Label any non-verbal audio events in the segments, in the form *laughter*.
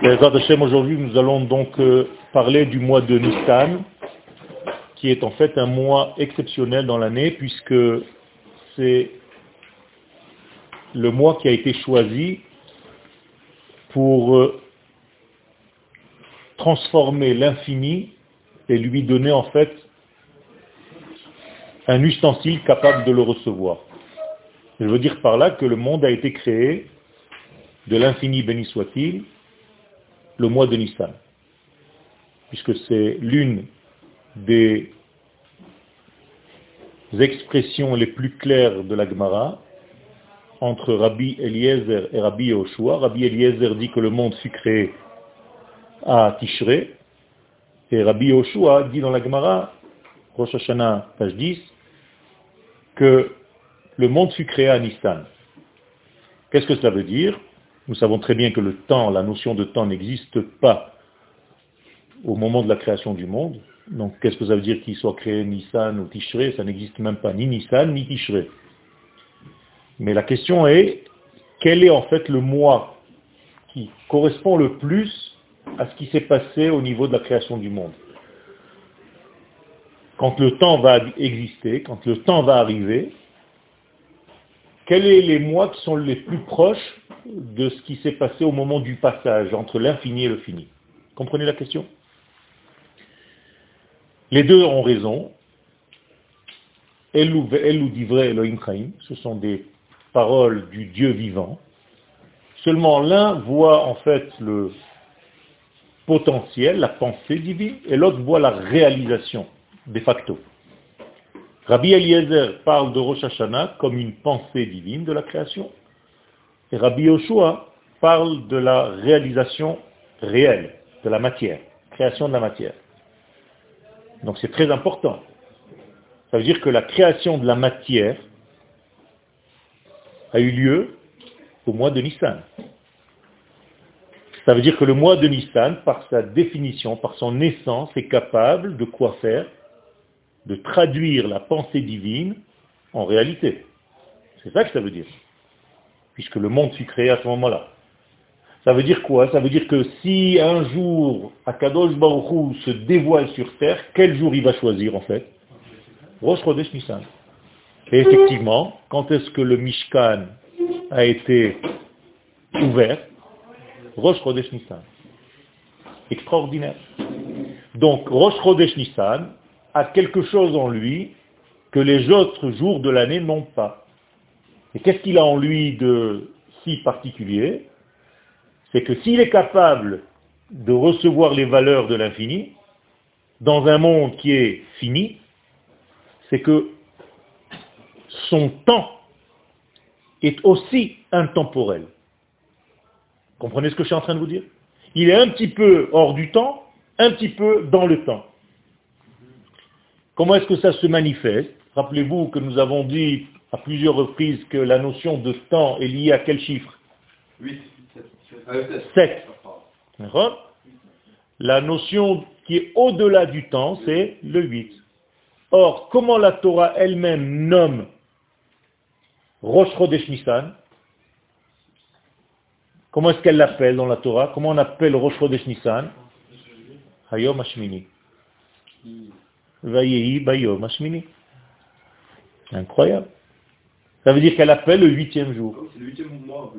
Aujourd'hui, nous allons donc euh, parler du mois de Nissan, qui est en fait un mois exceptionnel dans l'année, puisque c'est le mois qui a été choisi pour euh, transformer l'infini et lui donner en fait un ustensile capable de le recevoir. Je veux dire par là que le monde a été créé de l'infini béni soit-il le mois de Nissan, puisque c'est l'une des expressions les plus claires de la Gemara entre Rabbi Eliezer et Rabbi Yoshua. Rabbi Eliezer dit que le monde fut créé à Tishré, et Rabbi Yoshua dit dans la Gemara, Rosh Hashanah, page 10, que le monde fut créé à Nissan. Qu'est-ce que cela veut dire? Nous savons très bien que le temps, la notion de temps n'existe pas au moment de la création du monde. Donc qu'est-ce que ça veut dire qu'il soit créé Nissan ou Tishré Ça n'existe même pas, ni Nissan ni Tishré. Mais la question est, quel est en fait le mois qui correspond le plus à ce qui s'est passé au niveau de la création du monde? Quand le temps va exister, quand le temps va arriver, quels sont les mois qui sont les plus proches de ce qui s'est passé au moment du passage entre l'infini et le fini Comprenez la question? Les deux ont raison. Elou Elohim Chaim, ce sont des paroles du Dieu vivant. Seulement l'un voit en fait le potentiel, la pensée divine, et l'autre voit la réalisation, de facto. Rabbi Eliezer parle de Rosh Hashanah comme une pensée divine de la création, et Rabbi Yoshua parle de la réalisation réelle, de la matière, création de la matière. Donc c'est très important. Ça veut dire que la création de la matière a eu lieu au mois de Nissan. Ça veut dire que le mois de Nissan, par sa définition, par son essence, est capable de quoi faire? De traduire la pensée divine en réalité. C'est ça que ça veut dire. Puisque le monde fut créé à ce moment-là. Ça veut dire quoi? Ça veut dire que si un jour Akadosh Baruch se dévoile sur terre, quel jour il va choisir en fait? Rosh Chodesh Nissan. Et effectivement, quand est-ce que le Mishkan a été ouvert? Rosh Chodesh Nissan. Extraordinaire. Donc, Rosh Chodesh Nissan a quelque chose en lui que les autres jours de l'année n'ont pas. Et qu'est-ce qu'il a en lui de si particulier? C'est que s'il est capable de recevoir les valeurs de l'infini, dans un monde qui est fini, c'est que son temps est aussi intemporel. Comprenez ce que je suis en train de vous dire? Il est un petit peu hors du temps, un petit peu dans le temps. Comment est-ce que ça se manifeste? Rappelez-vous que nous avons dit à plusieurs reprises que la notion de temps est liée à quel chiffre 8. 7. La notion qui est au-delà du temps, c'est le 8. Or, comment la Torah elle-même nomme Rosh Chodesh Nissan? Comment est-ce qu'elle l'appelle dans la Torah? Comment on appelle Rosh Chodesh Nissan? Hayom Hashmini. Vayehi Bayom Hashmini. Incroyable. Ça veut dire qu'elle appelle le huitième jour. C'est le huitième mois.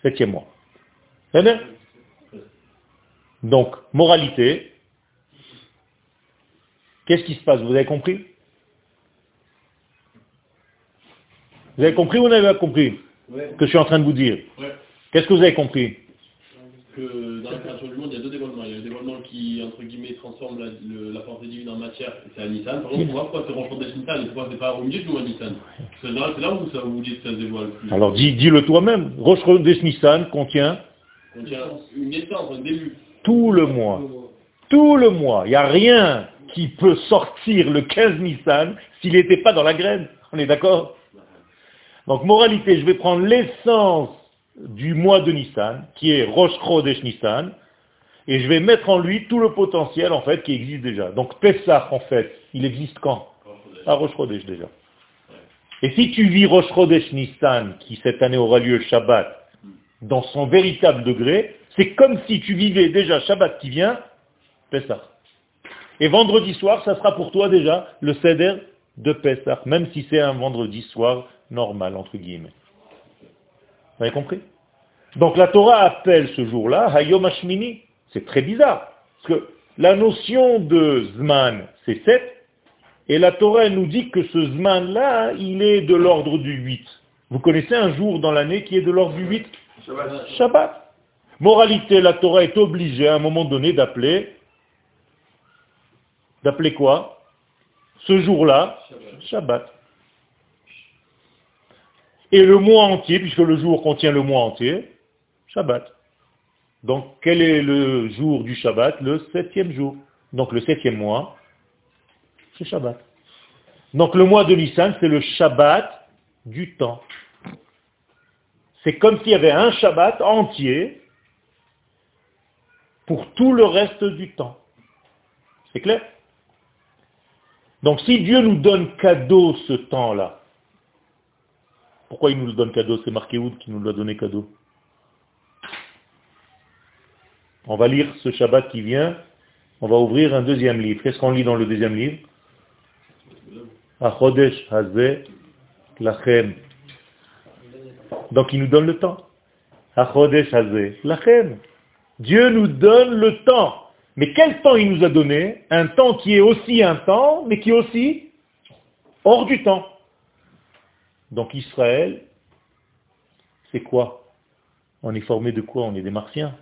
Septième mois. Donc, moralité, qu'est-ce qui se passe? Vous avez compris? Vous avez compris ou vous n'avez pas compris Que je suis en train de vous dire? Qu'est-ce que vous avez compris? Que dans la création du monde, il y a deux dévoilements. Il y a le dévoilement qui, entre guillemets, transforme la, la pensée divine en matière, et c'est à Nissan. Par contre, pourquoi c'est Rochefort de Nissan Pourquoi c'est pas au milieu mois Nissan? C'est là où ça vous dites que ça se dévoile plus. Alors dis, le toi-même. Rochefort de Nissan contient Contient une naissance, un début. Tout le mois. Tout le mois. Il n'y a rien qui peut sortir le 15 Nissan s'il n'était pas dans la graine. On est d'accord? Donc, moralité, je vais prendre l'essence du mois de Nissan, qui est Rosh Chodesh Nissan, et je vais mettre en lui tout le potentiel, en fait, qui existe déjà. Donc, Pessah, en fait, il existe quand À Rosh Chodesh, déjà. Et si tu vis Rosh Chodesh Nissan, qui cette année aura lieu Shabbat, dans son véritable degré, c'est comme si tu vivais déjà Shabbat qui vient, Pessah. Et vendredi soir, ça sera pour toi déjà le Seder de Pessah, même si c'est un vendredi soir normal, entre guillemets. Vous avez compris? Donc la Torah appelle ce jour-là Hayom Hashmini. C'est très bizarre. Parce que la notion de Zman, c'est 7, et la Torah nous dit que ce Zman-là, il est de l'ordre du 8. Vous connaissez un jour dans l'année qui est de l'ordre du 8 Shabbat. Shabbat. Moralité, la Torah est obligée à un moment donné d'appeler, d'appeler quoi? Ce jour-là, Shabbat. Et le mois entier, puisque le jour contient le mois entier, Shabbat. Donc, quel est le jour du Shabbat Le septième jour. Donc, le septième mois, c'est Shabbat. Donc, le mois de Nissan, c'est le Shabbat du temps. C'est comme s'il y avait un Shabbat entier pour tout le reste du temps. C'est clair? Donc, si Dieu nous donne cadeau ce temps-là, pourquoi il nous le donne cadeau? C'est marqué où qui nous l'a donné cadeau? On va lire ce Shabbat qui vient. On va ouvrir un deuxième livre. Qu'est-ce qu'on lit dans le deuxième livre? Achodesh Hazeh Lachem. Donc il nous donne le temps. Achodesh Hazeh Lachem. Dieu nous donne le temps. Mais quel temps il nous a donné? Un temps qui est aussi un temps, mais qui est aussi hors du temps. Donc Israël, c'est quoi? On est formé de quoi? On est des martiens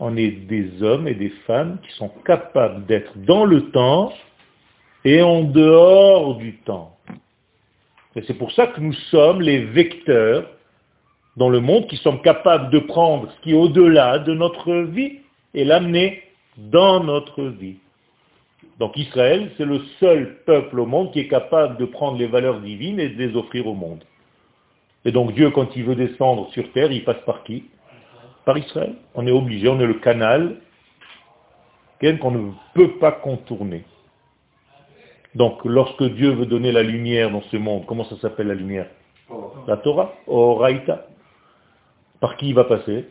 on est des hommes et des femmes qui sont capables d'être dans le temps et en dehors du temps. Et c'est pour ça que nous sommes les vecteurs dans le monde qui sommes capables de prendre ce qui est au-delà de notre vie et l'amener dans notre vie. Donc Israël, c'est le seul peuple au monde qui est capable de prendre les valeurs divines et de les offrir au monde. Et donc Dieu, quand il veut descendre sur terre, il passe par qui? Par Israël. On est obligé, on est le canal qu'on ne peut pas contourner. Donc, lorsque Dieu veut donner la lumière dans ce monde, comment ça s'appelle la lumière? La Torah, Oraïta. Par qui il va passer?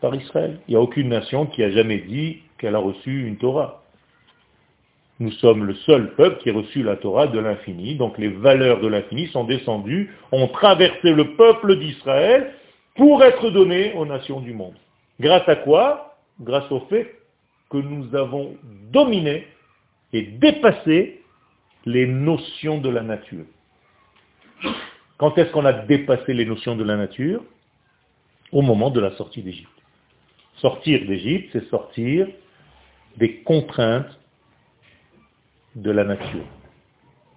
Par Israël. Il n'y a aucune nation qui a jamais dit qu'elle a reçu une Torah. Nous sommes le seul peuple qui a reçu la Torah de l'infini, donc les valeurs de l'infini sont descendues, ont traversé le peuple d'Israël pour être donné aux nations du monde. Grâce à quoi? Grâce au fait que nous avons dominé et dépassé les notions de la nature. Quand est-ce qu'on a dépassé les notions de la nature? Au moment de la sortie d'Égypte. Sortir d'Égypte, c'est sortir des contraintes de la nature,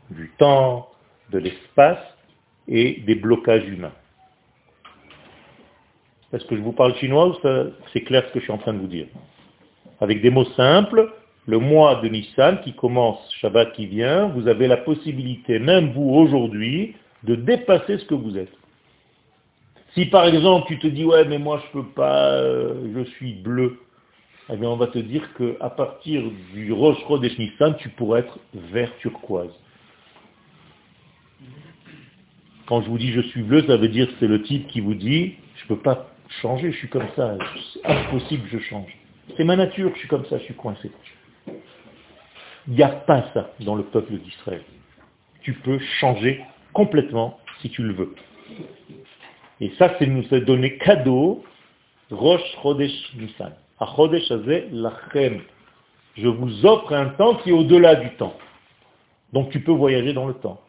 du temps, de l'espace et des blocages humains. Est-ce que je vous parle chinois ou c'est clair ce que je suis en train de vous dire? Avec des mots simples, le mois de Nissan qui commence, Shabbat qui vient, vous avez la possibilité, même vous aujourd'hui, de dépasser ce que vous êtes. Si par exemple tu te dis ouais mais moi je peux pas, euh, je suis bleu, eh bien on va te dire qu'à partir du Rosh Chodesh Nissan, tu pourrais être vert turquoise. Quand je vous dis je suis bleu, ça veut dire c'est le type qui vous dit je ne peux pas changer, je suis comme ça, c'est impossible je change. C'est ma nature, je suis comme ça, je suis coincé. Il n'y a pas ça dans le peuple d'Israël. Tu peux changer complètement si tu le veux. Et ça, c'est nous donner cadeau, Rosh Chodesh Nissan. Je vous offre un temps qui est au-delà du temps. Donc tu peux voyager dans le temps.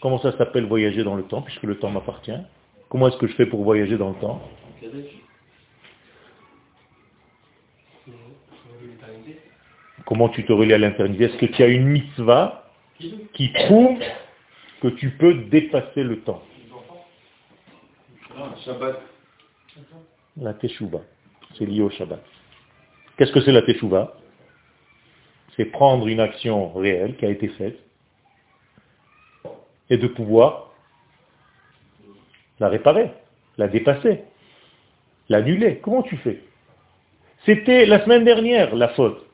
Comment ça s'appelle voyager dans le temps, puisque le temps m'appartient? Comment est-ce que je fais pour voyager dans le temps? Comment tu te relis à l'éternité Est-ce que tu as une mitzvah qui prouve que tu peux dépasser le temps? La teshuva. C'est lié au Shabbat. Qu'est-ce que c'est la teshuva? C'est prendre une action réelle qui a été faite et de pouvoir la réparer, la dépasser, l'annuler. Comment tu fais? C'était la semaine dernière la faute.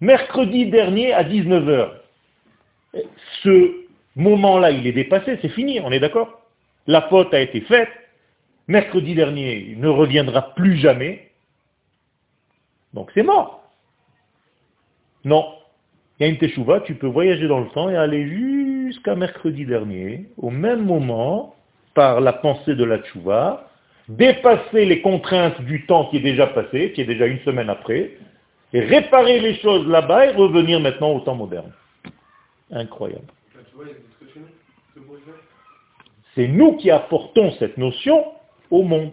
Mercredi dernier à 19h. Ce moment-là, il est dépassé, c'est fini, on est d'accord? La faute a été faite, mercredi dernier, il ne reviendra plus jamais, donc c'est mort. Non. Il y a une teshuva, tu peux voyager dans le temps et aller jusqu'à mercredi dernier, au même moment, par la pensée de la teshuva, dépasser les contraintes du temps qui est déjà passé, qui est déjà une semaine après, et réparer les choses là-bas et revenir maintenant au temps moderne. Incroyable. C'est nous qui apportons cette notion au monde.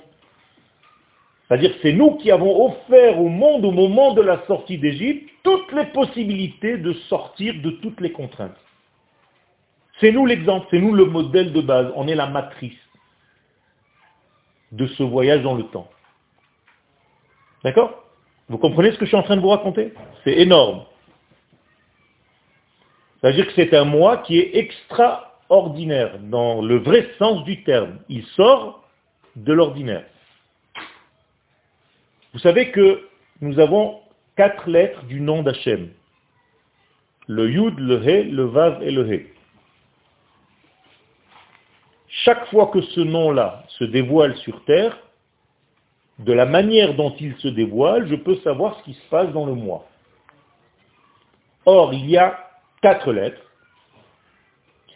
C'est-à-dire c'est nous qui avons offert au monde au moment de la sortie d'Égypte toutes les possibilités de sortir de toutes les contraintes. C'est nous l'exemple, c'est nous le modèle de base, on est la matrice de ce voyage dans le temps. D'accord? Vous comprenez ce que je suis en train de vous raconter? C'est énorme. C'est-à-dire que c'est un moi qui est extraordinaire, dans le vrai sens du terme. Il sort de l'ordinaire. Vous savez que nous avons quatre lettres du nom d'Hachem. Le Yud, le He, le Vav et le He. Chaque fois que ce nom-là se dévoile sur terre, de la manière dont il se dévoile, je peux savoir ce qui se passe dans le moi. Or, il y a quatre lettres,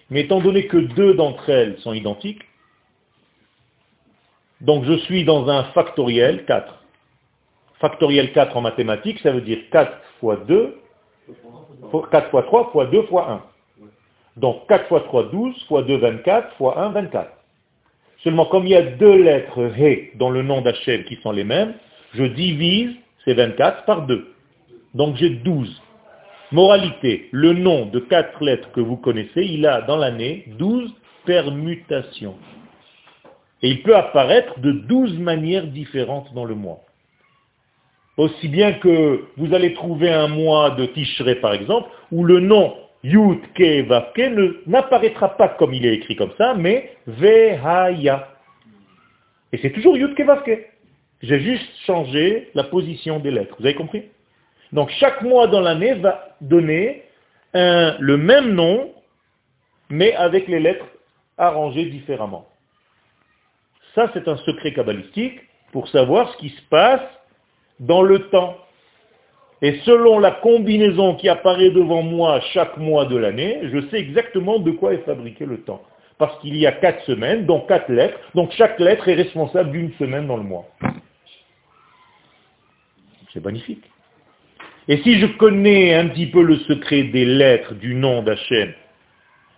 mais étant donné que deux d'entre elles sont identiques, donc je suis dans un factoriel 4. Factoriel 4 en mathématiques, ça veut dire 4 fois 2, 4 fois 3 fois 2 fois 1. Donc 4 fois 3, 12, fois 2, 24, fois 1, 24. Seulement comme il y a deux lettres He dans le nom d'Hachem qui sont les mêmes, je divise ces 24 par 2. Donc j'ai 12. Moralité, le nom de quatre lettres que vous connaissez, il a dans l'année 12 permutations. Et il peut apparaître de 12 manières différentes dans le mois. Aussi bien que vous allez trouver un mois de Tishrei par exemple, où le nom Yud Ke Vavke n'apparaîtra pas comme il est écrit comme ça, mais Vehaya. Et c'est toujours Yud. J'ai juste changé la position des lettres. Vous avez compris? Donc chaque mois dans l'année va donner le même nom, mais avec les lettres arrangées différemment. Ça, c'est un secret kabbalistique pour savoir ce qui se passe dans le temps. Et selon la combinaison qui apparaît devant moi chaque mois de l'année, je sais exactement de quoi est fabriqué le temps. Parce qu'il y a quatre semaines, donc quatre lettres, donc chaque lettre est responsable d'une semaine dans le mois. C'est magnifique. Et si je connais un petit peu le secret des lettres du nom d'Hachem,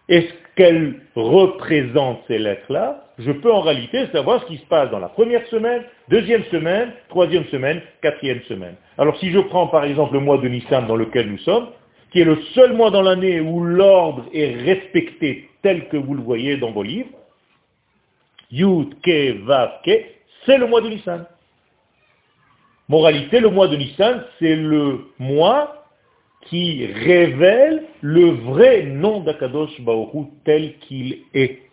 est-ce qu'elles représentent ces lettres-là? Je peux en réalité savoir ce qui se passe dans la première semaine, deuxième semaine, troisième semaine, quatrième semaine. Alors si je prends par exemple le mois de Nissan dans lequel nous sommes, qui est le seul mois dans l'année où l'ordre est respecté tel que vous le voyez dans vos livres, Yud, Ke, Vav, Ke, c'est le mois de Nissan. Moralité, le mois de Nissan, c'est le mois qui révèle le vrai nom d'Akadosh Baoru tel qu'il est,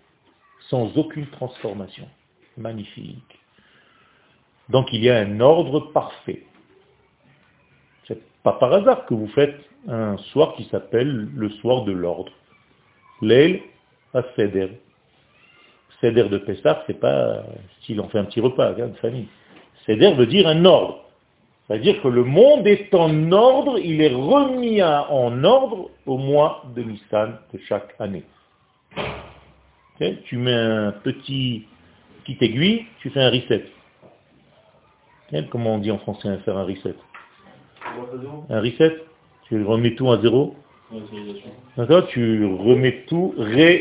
sans aucune transformation. Magnifique. Donc il y a un ordre parfait. C'est pas par hasard que vous faites un soir qui s'appelle le soir de l'ordre. L'aile à Seder. Seder de Pessah, c'est pas style on fait un petit repas, hein, de famille. Seder veut dire un ordre. C'est-à-dire que le monde est en ordre, il est remis en ordre au mois de Nissan de chaque année. Tu mets un petit, petite aiguille, tu fais un reset. comment on dit en français faire un reset Un reset Tu remets tout à zéro D'accord Tu remets tout, réinitial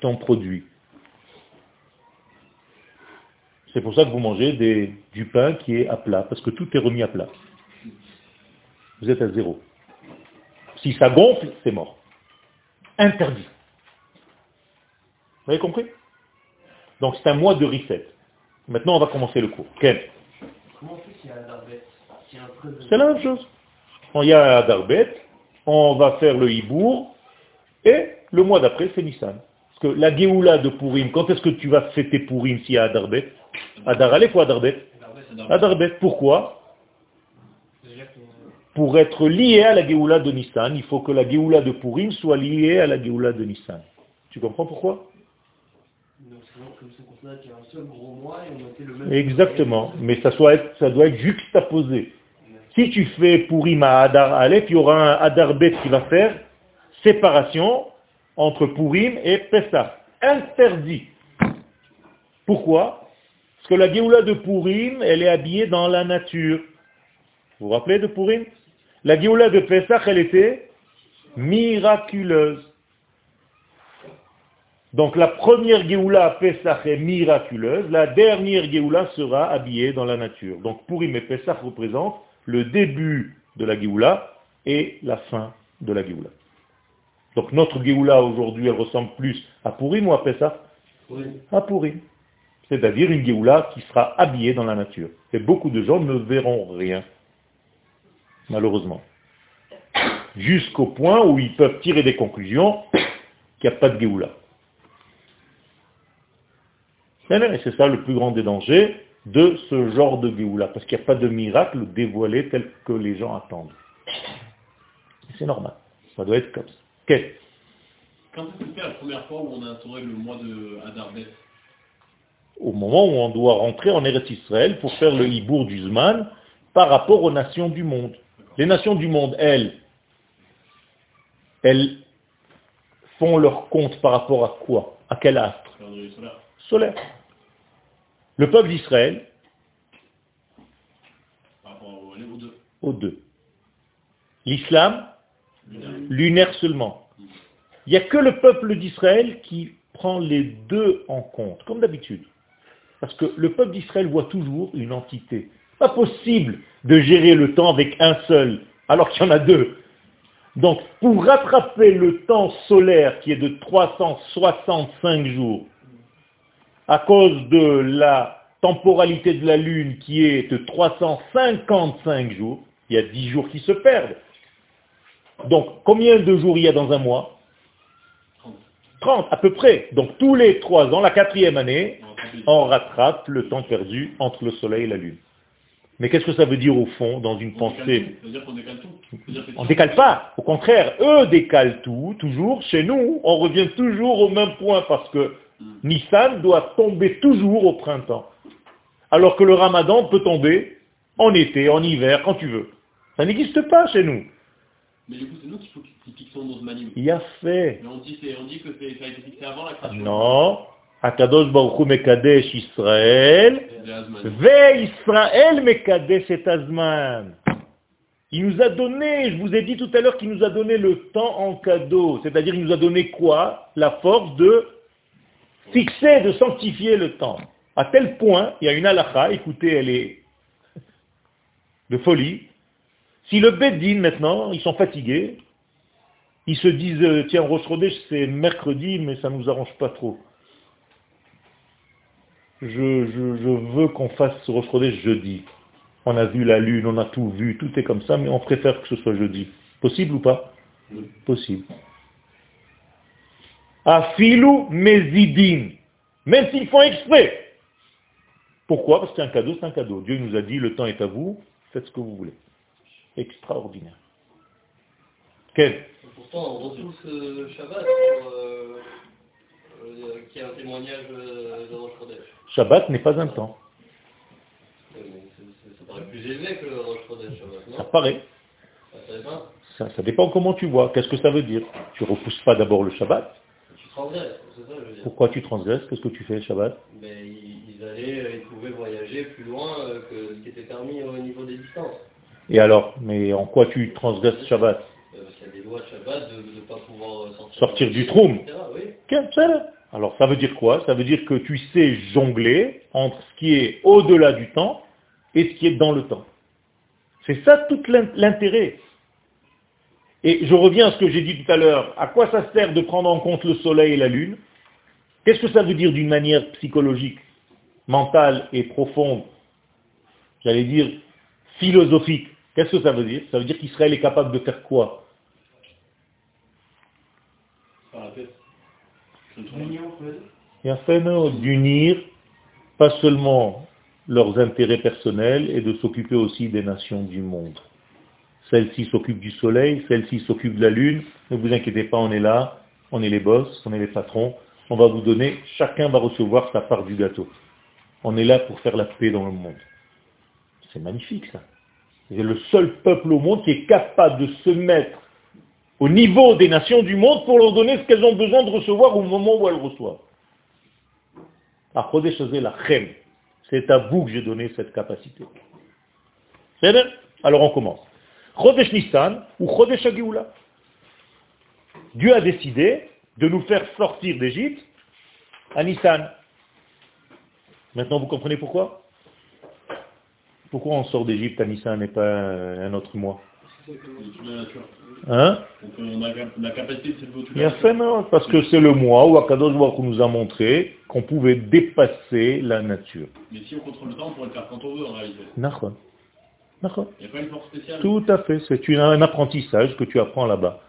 ton produit. C'est pour ça que vous mangez du pain qui est à plat, parce que tout est remis à plat. Vous êtes à zéro. Si ça gonfle, c'est mort. Interdit. Vous avez compris? Donc c'est un mois de reset. Maintenant, on va commencer le cours. Ken Comment on fait s'il y a Darbet? C'est la même chose. Il y a Darbet, on va faire le Hibour, et le mois d'après, c'est Nissan. Parce que la Géoula de Purim, quand est-ce que tu vas fêter Purim s'il y a Darbet? Adar Aleph ou Adarbet Adarbet. Pourquoi? Pour être lié à la Géoula de Nissan, il faut que la Géoula de Purim soit liée à la Géoula de Nissan. Tu comprends pourquoi? Exactement, mais ça, soit ça doit être juxtaposé. Si tu fais Purim à Adar Aleph, il y aura un Adar Bet qui va faire séparation entre Purim et Pessah. Interdit. Pourquoi? Parce que la Géoula de Purim, elle est habillée dans la nature. Vous vous rappelez de Purim? La Géoula de Pessah, elle était miraculeuse. Donc la première Géoula à Pessah est miraculeuse, la dernière Géoula sera habillée dans la nature. Donc Purim et Pessah représentent le début de la Géoula et la fin de la Géoula. Donc notre Géoula aujourd'hui, elle ressemble plus à Purim ou à Pessah Oui. À Purim. C'est-à-dire une Géoula qui sera habillée dans la nature. Et beaucoup de gens ne verront rien, malheureusement. Jusqu'au point où ils peuvent tirer des conclusions qu'il n'y a pas de Géoula. Et c'est ça le plus grand des dangers de ce genre de Géoula, parce qu'il n'y a pas de miracle dévoilé tel que les gens attendent. C'est normal. Ça doit être comme ça. Quel? Quand est-ce que c'était la première fois où on a instauré le mois de Adarbet Au moment où on doit rentrer en Eretz Israël pour faire le hibour du Zman par rapport aux nations du monde. Les nations du monde, elles, elles font leur compte par rapport à quoi? À quel astre? Solaire. Le peuple d'Israël, Par rapport aux, deux. L'islam, lunaire seulement. Il n'y a que le peuple d'Israël qui prend les deux en compte, comme d'habitude. Parce que le peuple d'Israël voit toujours une entité. Pas possible de gérer le temps avec un seul, alors qu'il y en a deux. Donc, pour rattraper le temps solaire qui est de 365 jours, à cause de la temporalité de la Lune qui est de 355 jours, il y a 10 jours qui se perdent. Donc, combien de jours il y a dans un mois? 30. 30 à peu près. Donc, tous les 3 ans, la quatrième année, on rattrape le temps perdu entre le Soleil et la Lune. Mais qu'est-ce que ça veut dire au fond, dans une On décale pensée décale tout. On si décale pas. Au contraire, eux décalent tout, toujours. Chez nous, on revient toujours au même point parce que Nissan doit tomber toujours au printemps. Alors que le ramadan peut tomber en été, en hiver, quand tu veux. Ça n'existe pas chez nous. Mais du coup, c'est nous qui, fixons nos manim. Il y a fait. Mais on dit, on dit que ça a été fixé avant la création. Non. Akadosh Baruch Hu Mekadesh Israël. Ve Israël Mekadesh et Azman. Il nous a donné, je vous ai dit tout à l'heure qu'il nous a donné le temps en cadeau. C'est-à-dire il nous a donné quoi? La force de fixer, de sanctifier le temps. À tel point, il y a une halakha, écoutez, elle est de folie. Si le Beddin maintenant, ils sont fatigués, ils se disent, euh, tiens, Rosh Chodesh, c'est mercredi, mais ça ne nous arrange pas trop. Je, je, je veux qu'on fasse Rosh Chodesh jeudi. On a vu la lune, on a tout vu, tout est comme ça, mais on préfère que ce soit jeudi. Possible ou pas Oui. Possible. Afilu mezidin. Même s'ils font exprès. Pourquoi? Parce que c'est un cadeau, c'est un cadeau. Dieu nous a dit, le temps est à vous, faites ce que vous voulez. Extraordinaire. Quel Pourtant, on retrouve ce Shabbat sur, euh, euh, qui est un témoignage euh, de Rosh Chodesh. Shabbat n'est pas un temps. Mais ça paraît plus élevé que le Rosh Chodesh Shabbat, non? Ça paraît. Ça dépend comment tu vois. Qu'est-ce que ça veut dire? Tu repousses pas d'abord le Shabbat? Tu transgresses, c'est ça je veux dire. Pourquoi tu transgresses? Qu'est-ce que tu fais le Shabbat? Mais ils, ils allaient, euh, ils pouvaient voyager plus loin que ce qui était permis au niveau des distances. Et alors? Mais en quoi tu transgresses Shabbat? Parce qu'il y a des lois de Shabbat de ne pas pouvoir sortir, Sortir du etc., Oui. Alors ça veut dire quoi? Ça veut dire que tu sais jongler entre ce qui est au-delà du temps et ce qui est dans le temps. C'est ça tout l'in- l'intérêt. Et je reviens à ce que j'ai dit tout à l'heure. À quoi ça sert de prendre en compte le soleil et la lune? Qu'est-ce que ça veut dire d'une manière psychologique, mentale et profonde? J'allais dire philosophique. Qu'est-ce que ça veut dire? Ça veut dire qu'Israël est capable de faire quoi Par la tête. Je ne trouve pas. Et afin d'unir pas seulement leurs intérêts personnels et de s'occuper aussi des nations du monde. Celle-ci s'occupe du soleil, celle-ci s'occupe de la lune. Ne vous inquiétez pas, on est là, on est les boss, on est les patrons. On va vous donner, chacun va recevoir sa part du gâteau. On est là pour faire la paix dans le monde. C'est magnifique ça. C'est le seul peuple au monde qui est capable de se mettre au niveau des nations du monde pour leur donner ce qu'elles ont besoin de recevoir au moment où elles reçoivent. C'est à vous que j'ai donné cette capacité. Alors on commence. Chodesh Nissan ou Chodesh Agioula. Dieu a décidé de nous faire sortir d'Égypte à Nissan. Maintenant vous comprenez pourquoi? Pourquoi on sort d'Égypte à Nissan et pas un autre mois? Hein on a la capacité de parce que c'est le mois où Akadosh Baruch nous a montré qu'on pouvait dépasser la nature. Mais si on contrôle le temps, on pourrait le faire quand on veut en réalité. D'accord. D'accord. Il n'y a pas une force spéciale Tout à fait, c'est un apprentissage que tu apprends là-bas.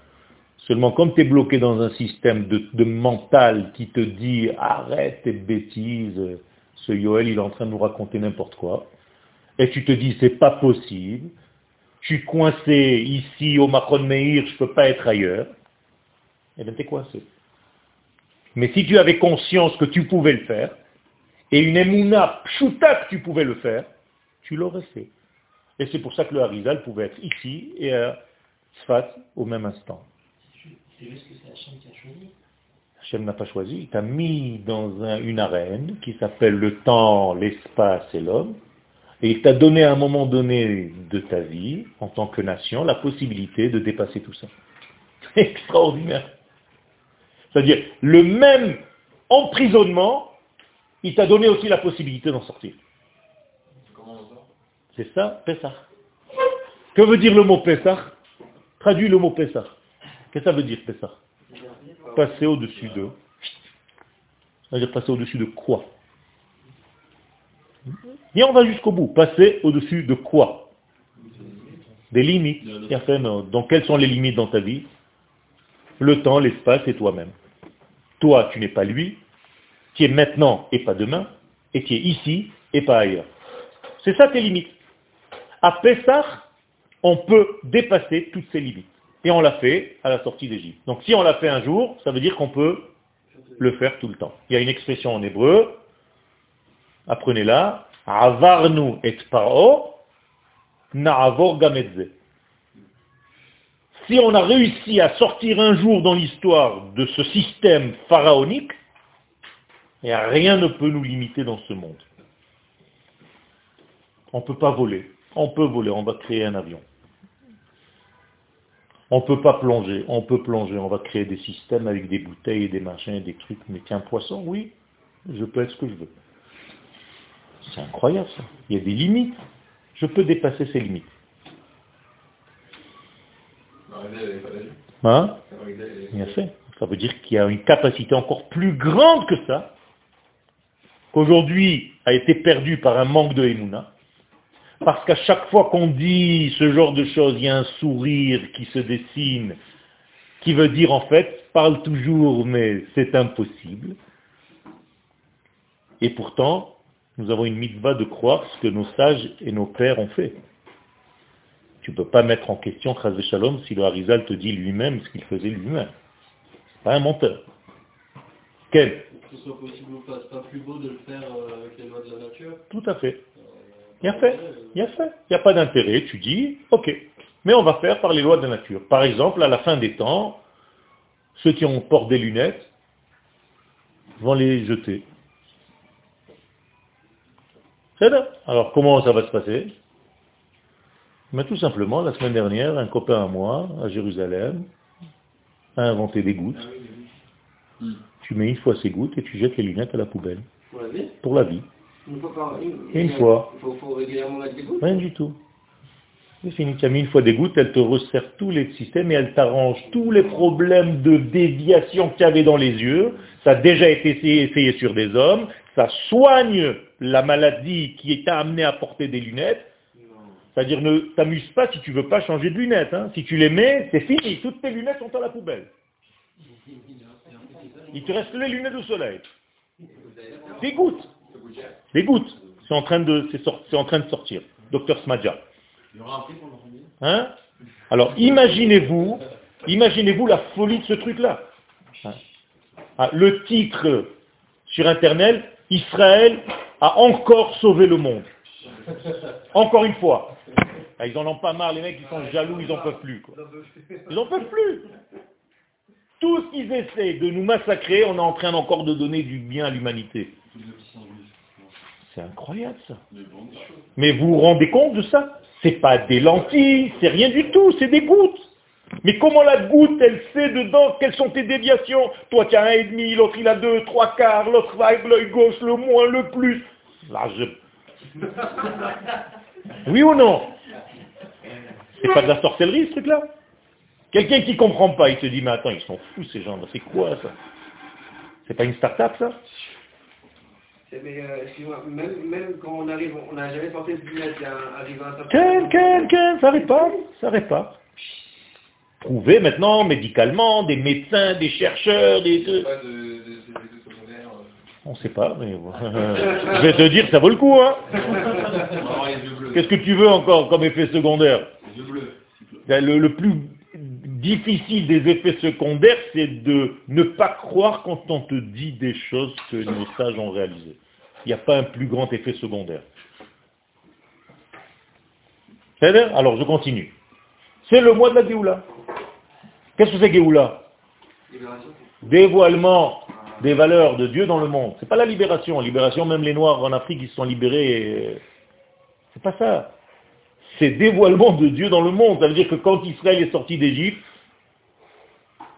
Seulement, comme tu es bloqué dans un système de, de, mental qui te dit arrête tes bêtises, ce Yoel il est en train de nous raconter n'importe quoi, et tu te dis c'est pas possible, je suis coincé ici au Macron Meir, je ne peux pas être ailleurs, eh bien es coincé. Mais si tu avais conscience que tu pouvais le faire, et une émouna pshuta que tu pouvais le faire, tu l'aurais fait. Et c'est pour ça que le Harizal pouvait être ici et à Sfat au même instant. C'est juste que c'est Hachem qui a choisi? Hachem n'a pas choisi, il t'a mis dans une arène qui s'appelle le temps, l'espace et l'homme, et il t'a donné à un moment donné de ta vie, en tant que nation, la possibilité de dépasser tout ça. Extraordinaire. C'est-à-dire, le même emprisonnement, il t'a donné aussi la possibilité d'en sortir. C'est ça, Pessah. Que veut dire le mot Pessah? Traduis le mot Pessah. Qu'est-ce que ça veut dire Pessah? Passer au-dessus de. Ça veut dire passer au-dessus de quoi? Et on va jusqu'au bout. Passer au-dessus de quoi? Des limites. Donc quelles sont les limites dans ta vie? Le temps, l'espace et toi-même. Toi, tu n'es pas lui, qui est maintenant et pas demain, et qui est ici et pas ailleurs. C'est ça tes limites. À Pessah, on peut dépasser toutes ces limites. Et on l'a fait à la sortie d'Égypte. Donc si on l'a fait un jour, ça veut dire qu'on peut le faire tout le temps. Il y a une expression en hébreu, apprenez-la, Avarnu et paro, na'avor gamedze. Si on a réussi à sortir un jour dans l'histoire de ce système pharaonique, et rien ne peut nous limiter dans ce monde. On ne peut pas voler. On peut voler, on va créer un avion. On ne peut pas plonger, on peut plonger, on va créer des systèmes avec des bouteilles, des machins, des trucs. Mais qu'un poisson, oui, je peux être ce que je veux. C'est incroyable ça. Il y a des limites. Je peux dépasser ces limites. Hein Bien fait. Ça veut dire qu'il y a une capacité encore plus grande que ça, qu'aujourd'hui a été perdue par un manque de Emouna. Parce qu'à chaque fois qu'on dit ce genre de choses, il y a un sourire qui se dessine, qui veut dire en fait, parle toujours, mais c'est impossible. Et pourtant, nous avons une mitzvah de croire ce que nos sages et nos pères ont fait. Tu ne peux pas mettre en question Chazé Shalom si le Harizal te dit lui-même ce qu'il faisait lui-même. C'est pas un menteur. Quel? Que ce soit possible ou pas, c'est pas plus beau de le faire euh, avec les lois de la nature? Tout à fait. Il y a fait. Il a fait. Il n'y a pas d'intérêt. Tu dis, ok. Mais on va faire par les lois de la nature. Par exemple, à la fin des temps, ceux qui ont port des lunettes vont les jeter. Alors comment ça va se passer? Mais Tout simplement, la semaine dernière, un copain à moi, à Jérusalem, a inventé des gouttes. Tu mets une fois ces gouttes et tu jettes les lunettes à la poubelle. Pour la vie? Pour la vie. Une fois par Une fois. Il faut, faut régulièrement mettre des gouttes? Rien du tout. C'est fini. Tu as mis une fois des gouttes, elle te resserre tous les systèmes et elle t'arrange tous les problèmes de déviation qu'il y avait dans les yeux. Ça a déjà été essayé sur des hommes. Ça soigne la maladie qui t'a amené à porter des lunettes. C'est-à-dire ne t'amuse pas si tu veux pas changer de lunettes. Hein. Si tu les mets, c'est fini. Toutes tes lunettes sont à la poubelle. Il te reste les lunettes de soleil. Des gouttes. Des gouttes. C'est en train de, c'est en train de sortir. Docteur Smadja. Hein? Alors imaginez-vous, imaginez-vous la folie de ce truc-là. Hein? Ah, le titre sur Internet, Israël a encore sauvé le monde. Encore une fois. Ah, ils en ont pas marre, les mecs, ils sont jaloux, ils n'en peuvent plus. Ils n'en peuvent plus. Tout ce qu'ils essaient de nous massacrer, on est en train encore de donner du bien à l'humanité. C'est incroyable ça. Mais vous vous rendez compte de ça? C'est pas des lentilles, c'est rien du tout, c'est des gouttes. Mais comment la goutte, elle sait dedans quelles sont tes déviations? Toi tu as un et demi, l'autre il a deux, trois quarts, l'autre va avec l'œil gauche, le moins, le plus. Là, je... Oui ou non? C'est pas de la sorcellerie ce truc-là? Quelqu'un qui comprend pas, il se dit, mais attends, ils sont fous ces gens-là, c'est quoi ça? C'est pas une start-up ça? Mais euh, excuse-moi, même, même, quand on arrive, on n'a jamais porté de lunettes, arrive à un certain Quel, quel, quel, ça répare, ça répare. Prouvé maintenant, médicalement, des médecins, des chercheurs, des... Pas de, de, de, de secondaire. On ne sait pas, mais *laughs* je vais te dire, ça vaut le coup. Hein Qu'est-ce que tu veux encore comme effet secondaire? Bleus. le, plus difficile des effets secondaires, c'est de ne pas croire quand on te dit des choses que nos sages ont réalisées. Il n'y a pas un plus grand effet secondaire. Alors je continue. C'est le mois de la Géoula. Qu'est-ce que c'est Géoula? Dévoilement des valeurs de Dieu dans le monde. C'est pas la libération. Libération, même les Noirs en Afrique, ils se sont libérés. C'est pas ça. C'est dévoilement de Dieu dans le monde. Ça veut dire que quand Israël est sorti d'Égypte,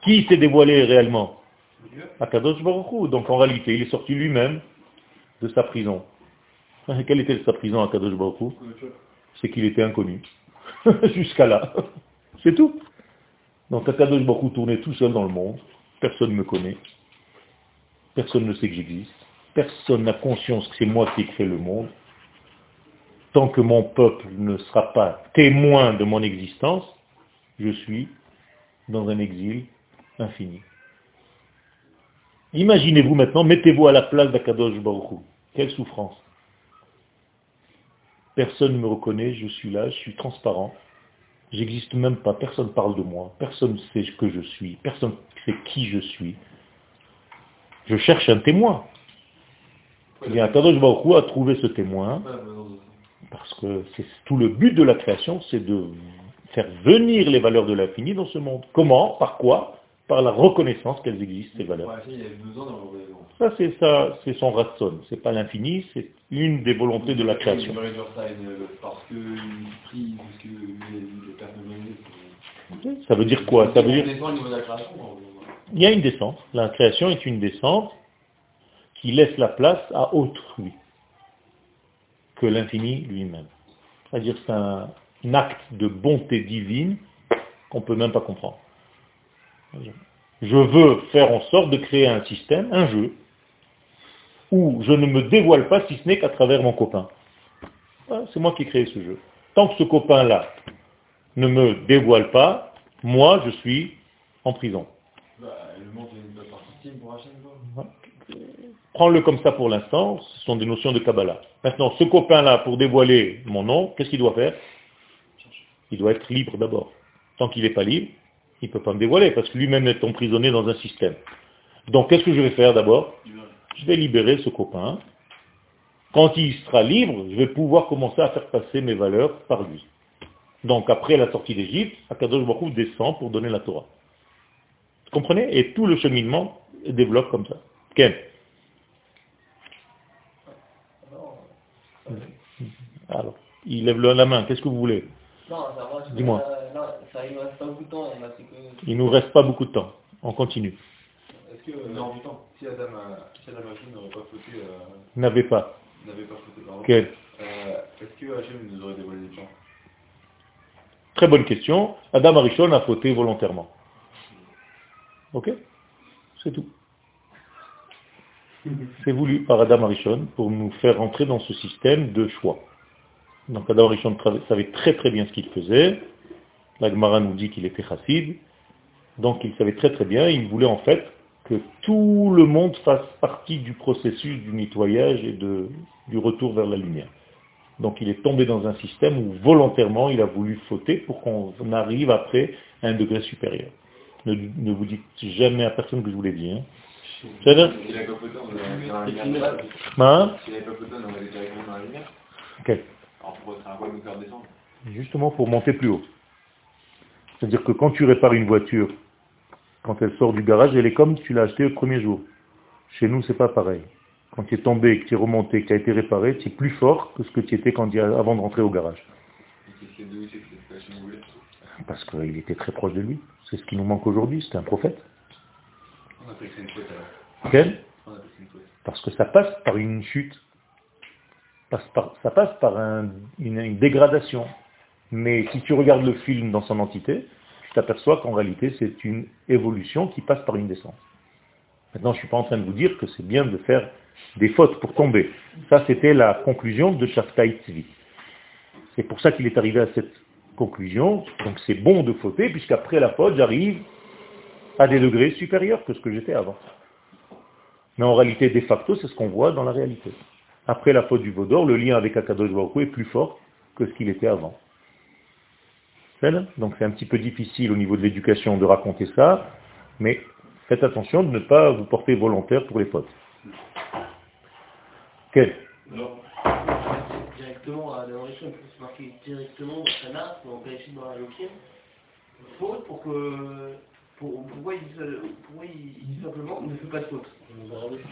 qui s'est dévoilé réellement? Akadosh Baruch Donc en réalité, il est sorti lui-même de sa prison. *laughs* Quelle était sa prison à Kadosh Baruch C'est qu'il était inconnu. *laughs* Jusqu'à là. *laughs* C'est tout. Donc Akadosh Baruch tournait tout seul dans le monde. Personne ne me connaît. Personne ne sait que j'existe. Personne n'a conscience que c'est moi qui ai créé le monde. Tant que mon peuple ne sera pas témoin de mon existence, je suis dans un exil infini. Imaginez-vous maintenant, mettez-vous à la place d'Akadosh Baruch Quelle souffrance. Personne ne me reconnaît, je suis là, je suis transparent. J'existe même pas, personne ne parle de moi, personne ne sait ce que je suis, personne ne sait qui je suis. Je cherche un témoin. Et bien, Akadosh Baruch a trouvé ce témoin, parce que c'est tout le but de la création, c'est de faire venir les valeurs de l'infini dans ce monde. Comment Par quoi? Par la reconnaissance qu'elles existent, ces valeurs. Ça, c'est ça, c'est son ratson. C'est pas l'infini, c'est une des volontés de la création. Ça veut dire quoi? Ça veut dire il y a une descente. La création est une descente qui laisse la place à autrui que l'infini lui-même. C'est-à-dire c'est un acte de bonté divine qu'on ne peut même pas comprendre. Je veux faire en sorte de créer un système, un jeu, où je ne me dévoile pas si ce n'est qu'à travers mon copain. C'est moi qui ai créé ce jeu. Tant que ce copain-là ne me dévoile pas, moi je suis en prison. Prends-le comme ça pour l'instant, ce sont des notions de Kabbalah. Maintenant, ce copain-là, pour dévoiler mon nom, qu'est-ce qu'il doit faire? Il doit être libre d'abord. Tant qu'il n'est pas libre, il ne peut pas me dévoiler parce que lui-même est emprisonné dans un système. Donc qu'est-ce que je vais faire d'abord? Je vais libérer ce copain. Quand il sera libre, je vais pouvoir commencer à faire passer mes valeurs par lui. Donc après la sortie d'Égypte, Akadosh Baruch descend pour donner la Torah. Vous comprenez? Et tout le cheminement développe comme ça. Ken Alors, il lève la main. Qu'est-ce que vous voulez? Dis-moi. il nous reste pas beaucoup de temps. Il nous reste pas beaucoup de temps. On continue. Est-ce que, euh, du temps, si Adam, si Adam n'aurait pas fauté... Euh, n'avait pas. N'avait pas fauté, pardon. Quel euh, Est-ce que Hachem nous aurait dévoilé des plans? Très bonne question. Adam Arishon a fauté volontairement. Ok C'est tout. C'est voulu par Adam Arishon pour nous faire entrer dans ce système de choix. Donc Adam Rishon savait très très bien ce qu'il faisait. La Gemara nous dit qu'il était chassid. Donc il savait très très bien, il voulait en fait que tout le monde fasse partie du processus du nettoyage et du retour vers la lumière. Donc il est tombé dans un système où volontairement il a voulu fauter pour qu'on arrive après à un degré supérieur. Ne, ne vous dites jamais à personne que je vous l'ai dit. Hein. C'est vrai S'il n'avait pas photo, on aurait dans la lumière. Hein? S'il n'avait pas photo, on aurait directement dans la lumière. Ok. Alors pourquoi ça va nous faire descendre? Justement pour monter plus haut. C'est-à-dire que quand tu répares une voiture, quand elle sort du garage, elle est comme tu l'as achetée le premier jour. Chez nous, c'est pas pareil. Quand tu es tombé, que tu es remonté, que tu as été réparé, tu es plus fort que ce que tu étais quand avant de rentrer au garage. C'est Parce qu'il était très proche de lui. C'est ce qui nous manque aujourd'hui, c'est un prophète. On appelle ça une faute alors. Quel? On appelle ça une faute. Parce que ça passe par une chute. Ça passe par un- une, une dégradation. Mais si tu regardes le film dans son entité, tu t'aperçois qu'en réalité, c'est une évolution qui passe par une descente. Maintenant, je ne suis pas en train de vous dire que c'est bien de faire des fautes pour tomber. Ça, c'était la conclusion de Shaftai Tzvi. C'est pour ça qu'il est arrivé à cette conclusion. Donc c'est bon de fauter, puisqu'après la faute, j'arrive à des degrés supérieurs que ce que j'étais avant. Mais en réalité, de facto, c'est ce qu'on voit dans la réalité. Après la faute du Vaudor, le lien avec Akadosh Baruch est plus fort que ce qu'il était avant. Donc c'est un petit peu difficile au niveau de l'éducation de raconter ça, mais faites attention de ne pas vous porter volontaire pour les fautes. Directement à l'origine, c'est marqué directement au Sana, en Kalachi dans la Lokim. Faute pour que. Pour, pourquoi, il dit, ça- pourquoi il il dit simplement ne fais pas de faute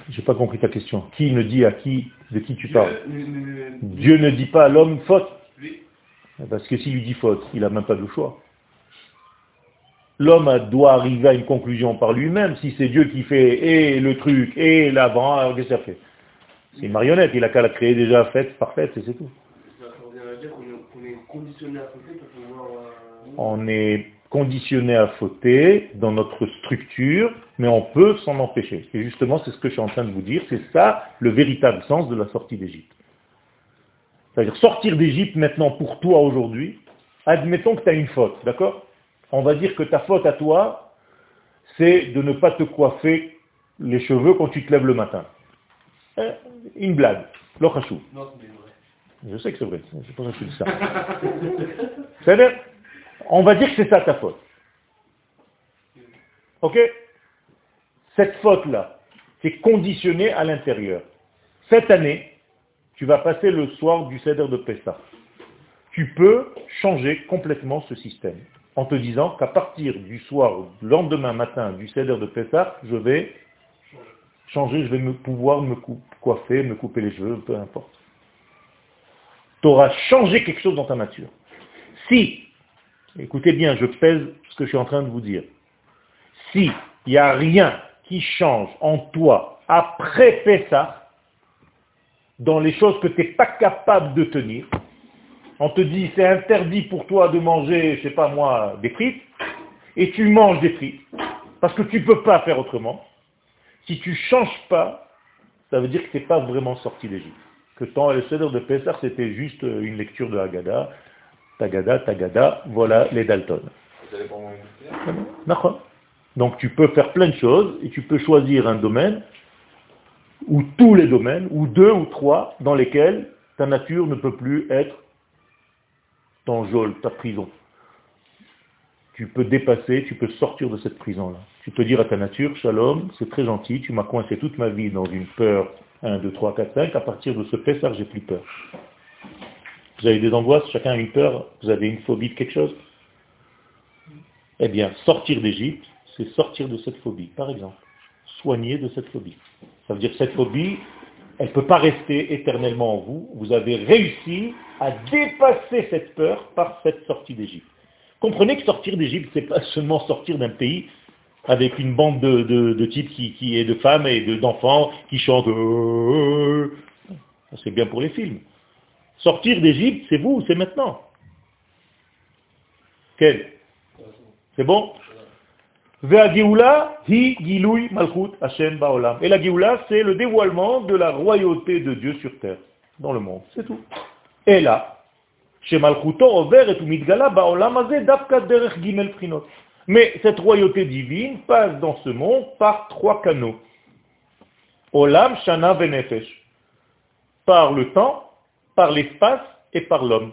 J'ai pas compris ta question. Qui ne dit à qui, de qui tu parles Dieu ne- ne- Dieu ne dit pas à l'homme faute. lui, Parce que s'il lui dit faute, il n'a même pas de choix. L'homme a- doit arriver à une conclusion par lui-même. Si c'est Dieu qui fait et le truc et l'avant, alors qu'est-ce que ça fait C'est une marionnette, il a qu'à la créer déjà faite, parfaite, et c'est tout. On est conditionné à fauter dans notre structure, mais on peut s'en empêcher. Et justement, c'est ce que je suis en train de vous dire, c'est ça le véritable sens de la sortie d'Égypte. C'est-à-dire sortir d'Égypte maintenant pour toi aujourd'hui, admettons que tu as une faute, d'accord? On va dire que ta faute à toi, c'est de ne pas te coiffer les cheveux quand tu te lèves le matin. Euh, Une blague, l'ochachou. Je sais que c'est vrai, c'est pour ça que je dis ça. C'est-à-dire, on va dire que c'est ça ta faute. Ok? Cette faute-là, c'est conditionné à l'intérieur. Cette année, tu vas passer le soir du Seder de Pessah. Tu peux changer complètement ce système en te disant qu'à partir du soir, le lendemain matin du Seder de Pessah, je vais changer, je vais me pouvoir me coiffer, me couper les cheveux, peu importe. Tu auras changé quelque chose dans ta nature. Si, écoutez bien, je pèse ce que je suis en train de vous dire, si il n'y a rien qui change en toi après Pessah, dans les choses que tu n'es pas capable de tenir, on te dit c'est interdit pour toi de manger, je sais pas moi, des frites, et tu manges des frites, parce que tu ne peux pas faire autrement, si tu ne changes pas, ça veut dire que tu n'es pas vraiment sorti d'Égypte que tant le Seder de Pessah, c'était juste euh, une lecture de Haggadah, Tagada, Tagada, voilà les Dalton. Donc tu peux faire plein de choses et tu peux choisir un domaine, ou tous les domaines, ou deux ou trois, dans lesquels ta nature ne peut plus être ton geôle, ta prison. Tu peux dépasser, tu peux sortir de cette prison-là. Tu peux dire à ta nature, Shalom, c'est très gentil, tu m'as coincé toute ma vie dans une peur 1, 2, 3, 4, 5, à partir de ce Pessah, j'ai plus peur. Vous avez des angoisses, chacun a une peur, vous avez une phobie de quelque chose? Eh bien, sortir d'Égypte, c'est sortir de cette phobie, par exemple. Soigner de cette phobie. Ça veut dire que cette phobie, elle ne peut pas rester éternellement en vous. Vous avez réussi à dépasser cette peur par cette sortie d'Égypte. Comprenez que sortir d'Égypte, c'est pas seulement sortir d'un pays avec une bande de, de, de types qui, qui est de femmes et de- d'enfants qui chantent. euh, Ça, C'est bien pour les films. Sortir d'Égypte, c'est vous, c'est maintenant. Quel? C'est bon? Et la Géoula, c'est le dévoilement de la royauté de Dieu sur terre, dans le monde. C'est tout. Et là, Mais cette royauté divine passe dans ce monde par trois canaux. Olam, Shana, Venefesh. Par le temps, par l'espace et par l'homme.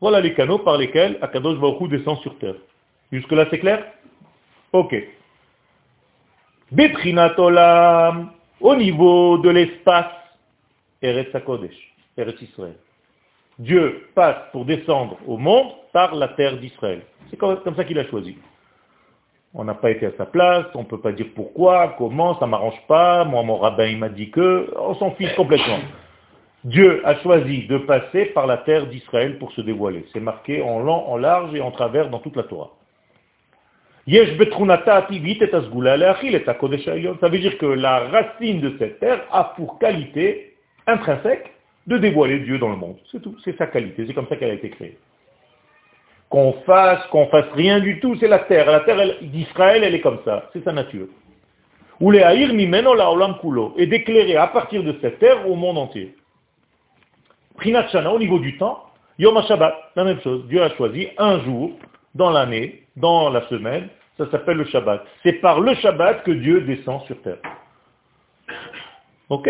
Voilà les canaux par lesquels Akadosh Baruch descend sur terre. Jusque-là, c'est clair? Ok. Betrinat Olam, au niveau de l'espace, Eretz HaKodesh, Eretz Israël. Dieu passe pour descendre au monde par la terre d'Israël. C'est comme ça qu'il a choisi. On n'a pas été à sa place, on ne peut pas dire pourquoi, comment, ça m'arrange pas, moi mon rabbin il m'a dit que, on s'en fiche complètement. Dieu a choisi de passer par la terre d'Israël pour se dévoiler. C'est marqué en long, en large et en travers dans toute la Torah. Ça veut dire que la racine de cette terre a pour qualité intrinsèque de dévoiler Dieu dans le monde. C'est tout, c'est sa qualité, c'est comme ça qu'elle a été créée. Qu'on fasse, qu'on fasse rien du tout, c'est la terre. La terre d'Israël, elle est comme ça, c'est sa nature. Ou les haïr mimeno la olam kulo, et d'éclairer à partir de cette terre au monde entier. Prinat Shana, au niveau du temps, Yom HaShabbat, la même chose. Dieu a choisi un jour dans l'année, dans la semaine, ça s'appelle le Shabbat. C'est par le Shabbat que Dieu descend sur terre. Ok?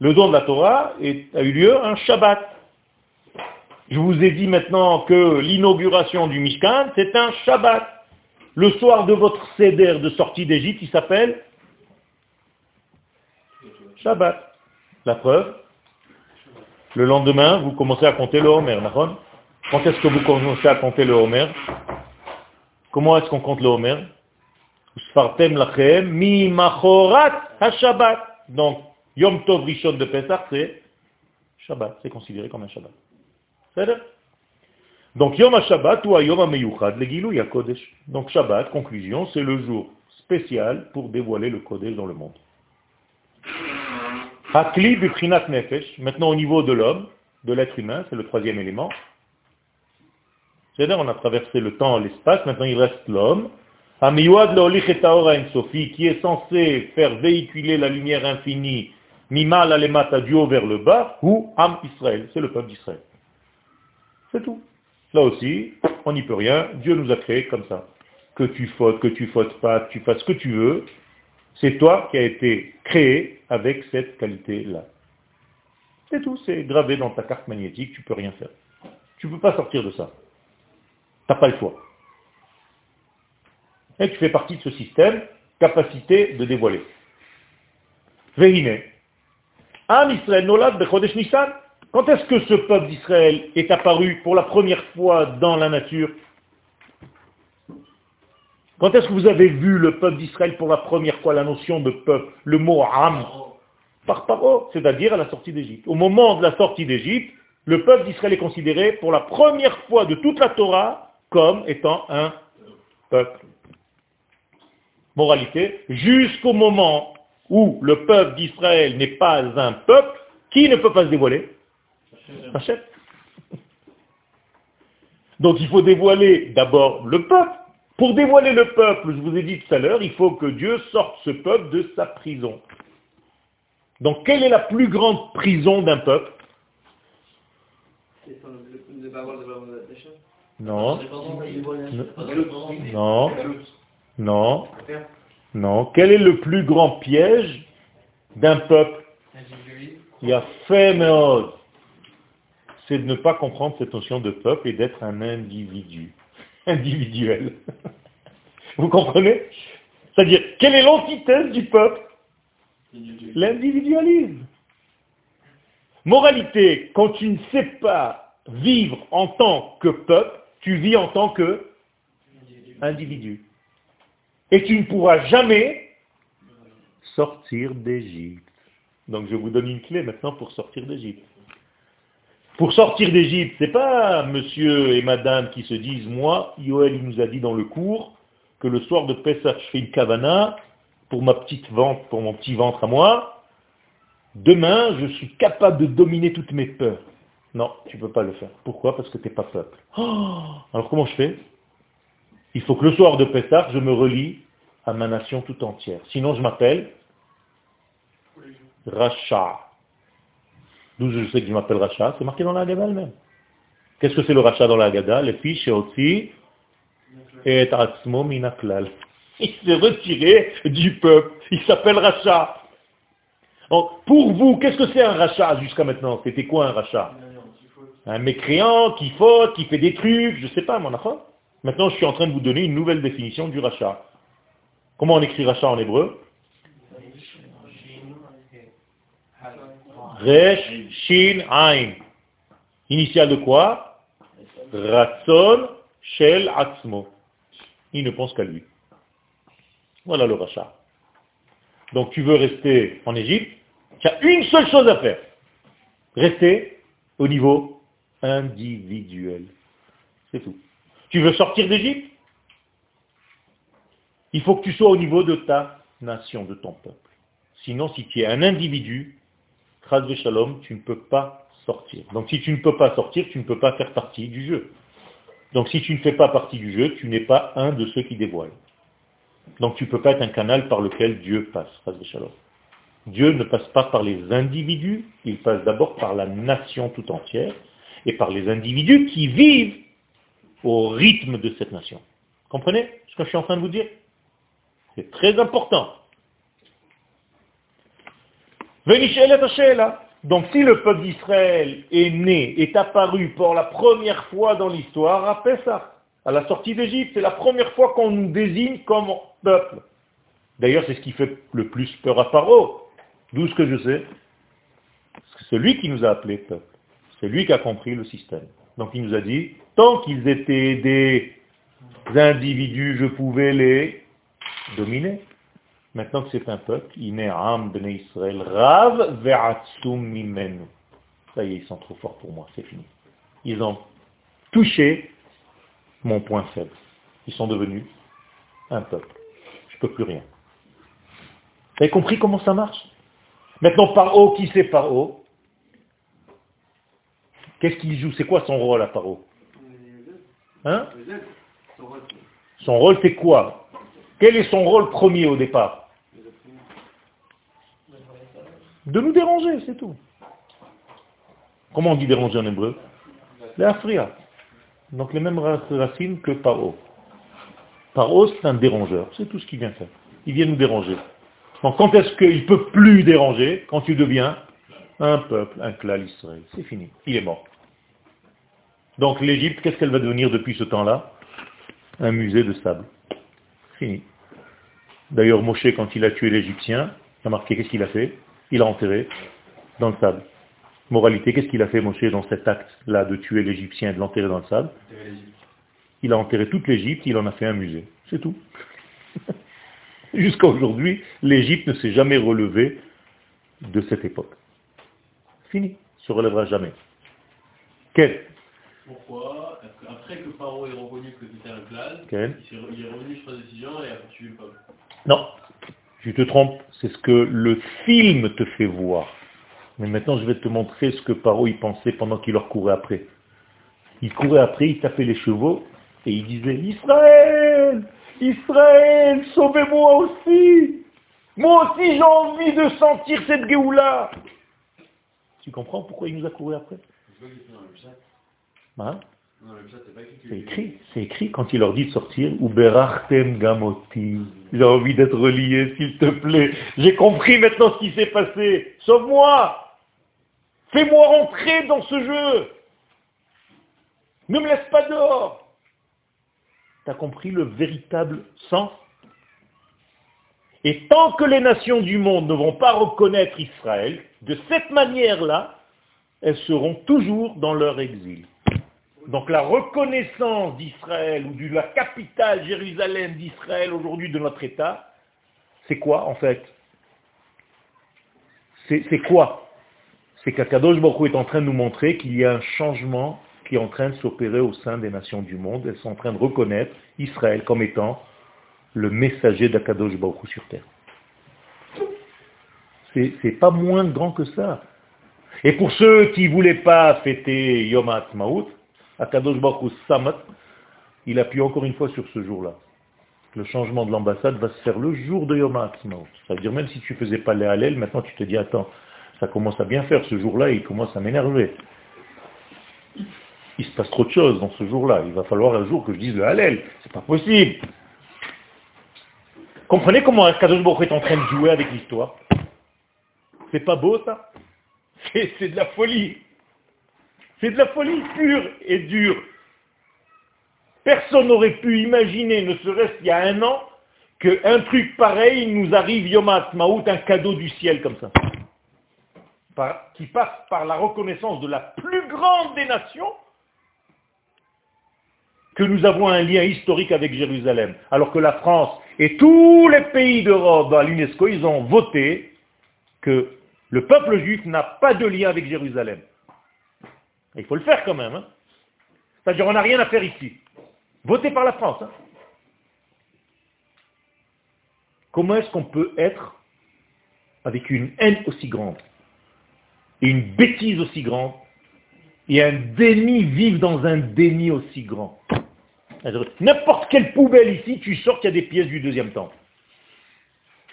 Le don de la Torah a eu lieu un Shabbat. Je vous ai dit maintenant que l'inauguration du Mishkan, c'est un Shabbat. Le soir de votre Seder de sortie d'Égypte, il s'appelle Shabbat. La preuve, le lendemain, vous commencez à compter le Homer, Quand est-ce que vous commencez à compter le Homer? Comment est-ce qu'on compte le Homer? Mi machorat. Donc, Yom Tov Rishon de Pesach, c'est Shabbat, c'est considéré comme un Shabbat. C'est Donc Yom HaShabbat ou Yom HaMeyuchad, le Gilou Kodesh. Donc Shabbat, conclusion, c'est le jour spécial pour dévoiler le Kodesh dans le monde. Hakli Biprinat Nefesh, maintenant au niveau de l'homme, de l'être humain, c'est le troisième élément. C'est-à-dire, on a traversé le temps, l'espace, maintenant il reste l'homme. Amiyuad Leolich et Taora Sophie, qui est censé faire véhiculer la lumière infinie, Mimal Alemata du haut vers le bas, ou Am Israël, c'est le peuple d'Israël. C'est tout. Là aussi, on n'y peut rien, Dieu nous a créés comme ça. Que tu fautes, que tu fautes pas, que tu fasses ce que tu veux, c'est toi qui as été créé avec cette qualité-là. C'est tout, c'est gravé dans ta carte magnétique, tu peux rien faire. Tu ne peux pas sortir de ça. Tu n'as pas le choix. Et tu fais partie de ce système, capacité de dévoiler. Vehine. Am Israël Nolad Bechodesh Nissan. Quand est-ce que ce peuple d'Israël est apparu pour la première fois dans la nature? Quand est-ce que vous avez vu le peuple d'Israël pour la première fois, la notion de peuple, le mot Am? Par paro, c'est-à-dire à la sortie d'Égypte. Au moment de la sortie d'Égypte, le peuple d'Israël est considéré pour la première fois de toute la Torah comme étant un peuple. Moralité, jusqu'au moment où le peuple d'Israël n'est pas un peuple, qui ne peut pas se dévoiler Hachem. Donc il faut dévoiler d'abord le peuple. Pour dévoiler le peuple, je vous ai dit tout à l'heure, il faut que Dieu sorte ce peuple de sa prison. Donc quelle est la plus grande prison d'un peuple? Non, Non. non, non. Quel est le plus grand piège d'un peuple Il y a fait méode. C'est de ne pas comprendre cette notion de peuple et d'être un individu. *laughs* Individuel. *laughs* Vous comprenez? C'est-à-dire, quelle est l'antithèse du peuple? L'individualisme. Moralité, quand tu ne sais pas vivre en tant que peuple, tu vis en tant que individu. Et tu ne pourras jamais sortir d'Égypte. Donc je vous donne une clé maintenant pour sortir d'Égypte. Pour sortir d'Égypte, c'est pas monsieur et madame qui se disent, moi, Yoel nous a dit dans le cours que le soir de Pessah, je fais une kavana pour ma petite ventre, pour mon petit ventre à moi. Demain, je suis capable de dominer toutes mes peurs. Non, tu ne peux pas le faire. Pourquoi? Parce que tu n'es pas peuple. Oh Alors comment je fais? Il faut que le soir de Pessah, je me relie à ma nation tout entière. Sinon, je m'appelle Racha. D'où je sais que je m'appelle Racha, c'est marqué dans la Haggadah elle-même. Qu'est-ce que c'est le Racha dans la Haggadah Les filles chez Otsi et Atzmo Minaklal. Il s'est retiré du peuple. Il s'appelle Racha. Pour vous, qu'est-ce que c'est un rachat jusqu'à maintenant? C'était quoi un rachat Un mécréant qui faute, qui fait des trucs, je sais pas, mon enfant. Maintenant, je suis en train de vous donner une nouvelle définition du rachat. Comment on écrit rachat en hébreu Resh, Shin, Ain. Initial de quoi Ratson, Shel, Atzmo. Il ne pense qu'à lui. Voilà le rachat. Donc tu veux rester en Égypte, tu as une seule chose à faire. Rester au niveau individuel. C'est tout. Tu veux sortir d'Égypte Il faut que tu sois au niveau de ta nation, de ton peuple. Sinon, si tu es un individu, Shalom, tu ne peux pas sortir. Donc si tu ne peux pas sortir, tu ne peux pas faire partie du jeu. Donc si tu ne fais pas partie du jeu, tu n'es pas un de ceux qui dévoilent. Donc tu ne peux pas être un canal par lequel Dieu passe. Shalom. Dieu ne passe pas par les individus, il passe d'abord par la nation tout entière et par les individus qui vivent au rythme de cette nation. Comprenez ce que je suis en train de vous dire? C'est très important. Donc si le peuple d'Israël est né, est apparu pour la première fois dans l'histoire à Pessah, à la sortie d'Égypte, c'est la première fois qu'on nous désigne comme peuple. D'ailleurs, c'est ce qui fait le plus peur à Paro. D'où ce que je sais C'est lui qui nous a appelés peuple. C'est lui qui a compris le système. Donc il nous a dit, tant qu'ils étaient des individus, je pouvais les dominer. Maintenant que c'est un peuple, Am Bnei Israël, Rav Ve'atsum Mimenu. Ça y est, ils sont trop forts pour moi, c'est fini. Ils ont touché mon point faible. Ils sont devenus un peuple. Je ne peux plus rien. Vous avez compris comment ça marche? Maintenant, Paro, qui c'est Paro Qu'est-ce qu'il joue? C'est quoi son rôle à Paro Hein? Son rôle, c'est quoi? Quel est son rôle premier au départ de nous déranger, c'est tout. Comment on dit déranger en hébreu L'afria. Donc les mêmes racines que paro. Paro, c'est un dérangeur. C'est tout ce qu'il vient faire. Il vient nous déranger. Donc quand est-ce qu'il ne peut plus déranger Quand tu deviens un peuple, un clan Israël. C'est fini. Il est mort. Donc l'Égypte, qu'est-ce qu'elle va devenir depuis ce temps-là Un musée de sable. Fini. D'ailleurs, Moshe, quand il a tué l'Égyptien, il a marqué qu'est-ce qu'il a fait? Il a enterré dans le sable. Moralité, qu'est-ce qu'il a fait Moshe dans cet acte-là de tuer l'Égyptien et de l'enterrer dans le sable? Il a enterré toute l'Égypte, il en a fait un musée. C'est tout. *laughs* Jusqu'à aujourd'hui, l'Égypte ne s'est jamais relevée de cette époque. Fini. Se relèvera jamais. Quel Pourquoi Après que Pharaon ait reconnu que c'était un clan, il est revenu sur sa décision et a tué le peuple Non. Tu te trompes, c'est ce que le film te fait voir. Mais maintenant, je vais te montrer ce que Paro y pensait pendant qu'il leur courait après. Il courait après, il tapait les chevaux, et il disait, Israël Israël, sauvez-moi aussi Moi aussi j'ai envie de sentir cette Géoula Tu comprends pourquoi il nous a couru après? Hein? C'est écrit, c'est écrit quand il leur dit de sortir, Uberachtem gamoti. J'ai envie d'être relié, s'il te plaît. J'ai compris maintenant ce qui s'est passé. Sauve-moi. Fais-moi rentrer dans ce jeu. Ne me laisse pas dehors. Tu as compris le véritable sens Et tant que les nations du monde ne vont pas reconnaître Israël, de cette manière-là, elles seront toujours dans leur exil. Donc la reconnaissance d'Israël ou de la capitale Jérusalem d'Israël aujourd'hui de notre État, c'est quoi en fait? C'est quoi? C'est qu'Akadosh Baruch est en train de nous montrer qu'il y a un changement qui est en train de s'opérer au sein des nations du monde. Elles sont en train de reconnaître Israël comme étant le messager d'Akadosh Baruch sur terre. C'est pas moins grand que ça. Et pour ceux qui ne voulaient pas fêter Yom HaAtzmaut, Akadosh Baruch Samat, il appuie encore une fois sur ce jour-là. Le changement de l'ambassade va se faire le jour de Yom HaAtzmaut. Ça veut dire même si tu ne faisais pas les Hallel, maintenant tu te dis, attends, ça commence à bien faire ce jour-là, il commence à m'énerver. Il se passe trop de choses dans ce jour-là. Il va falloir un jour que je dise le Hallel. C'est pas possible. Comprenez comment Akadosh Baruch est en train de jouer avec l'histoire? C'est pas beau ça? C'est de la folie. C'est de la folie pure et dure. Personne n'aurait pu imaginer, ne serait-ce qu'il y a un an, qu'un truc pareil nous arrive Yom Ha'atzmaut, un cadeau du ciel comme ça. Qui passe par la reconnaissance de la plus grande des nations que nous avons un lien historique avec Jérusalem. Alors que la France et tous les pays d'Europe à l'UNESCO, ils ont voté que le peuple juif n'a pas de lien avec Jérusalem. Il faut le faire quand même. hein. C'est-à-dire on n'a rien à faire ici. Voté par la France. hein. Comment est-ce qu'on peut être avec une haine aussi grande et une bêtise aussi grande et un déni, vivre dans un déni aussi grand? N'importe quelle poubelle ici, tu sors qu'il y a des pièces du deuxième temple.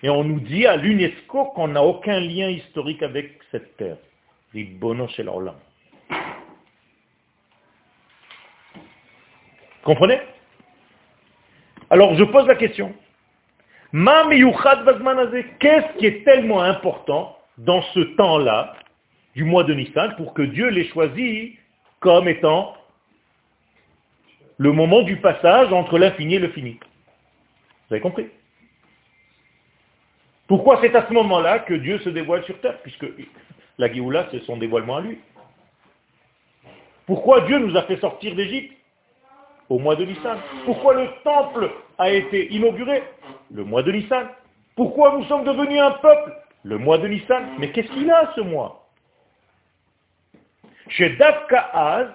Et on nous dit à l'UNESCO qu'on n'a aucun lien historique avec cette terre. Ribono shel olam. Comprenez? Alors je pose la question. Qu'est-ce qui est tellement important dans ce temps-là, du mois de Nissan, pour que Dieu l'ait choisi comme étant le moment du passage entre l'infini et le fini? Vous avez compris? Pourquoi c'est à ce moment-là que Dieu se dévoile sur terre? Puisque la Géoula, c'est son dévoilement à lui. Pourquoi Dieu nous a fait sortir d'Égypte? Au mois de Nissan Pourquoi le temple a été inauguré le mois de Nissan? Pourquoi nous sommes devenus un peuple le mois de Nissan? Mais qu'est-ce qu'il a ce mois? Chez Dafka Az,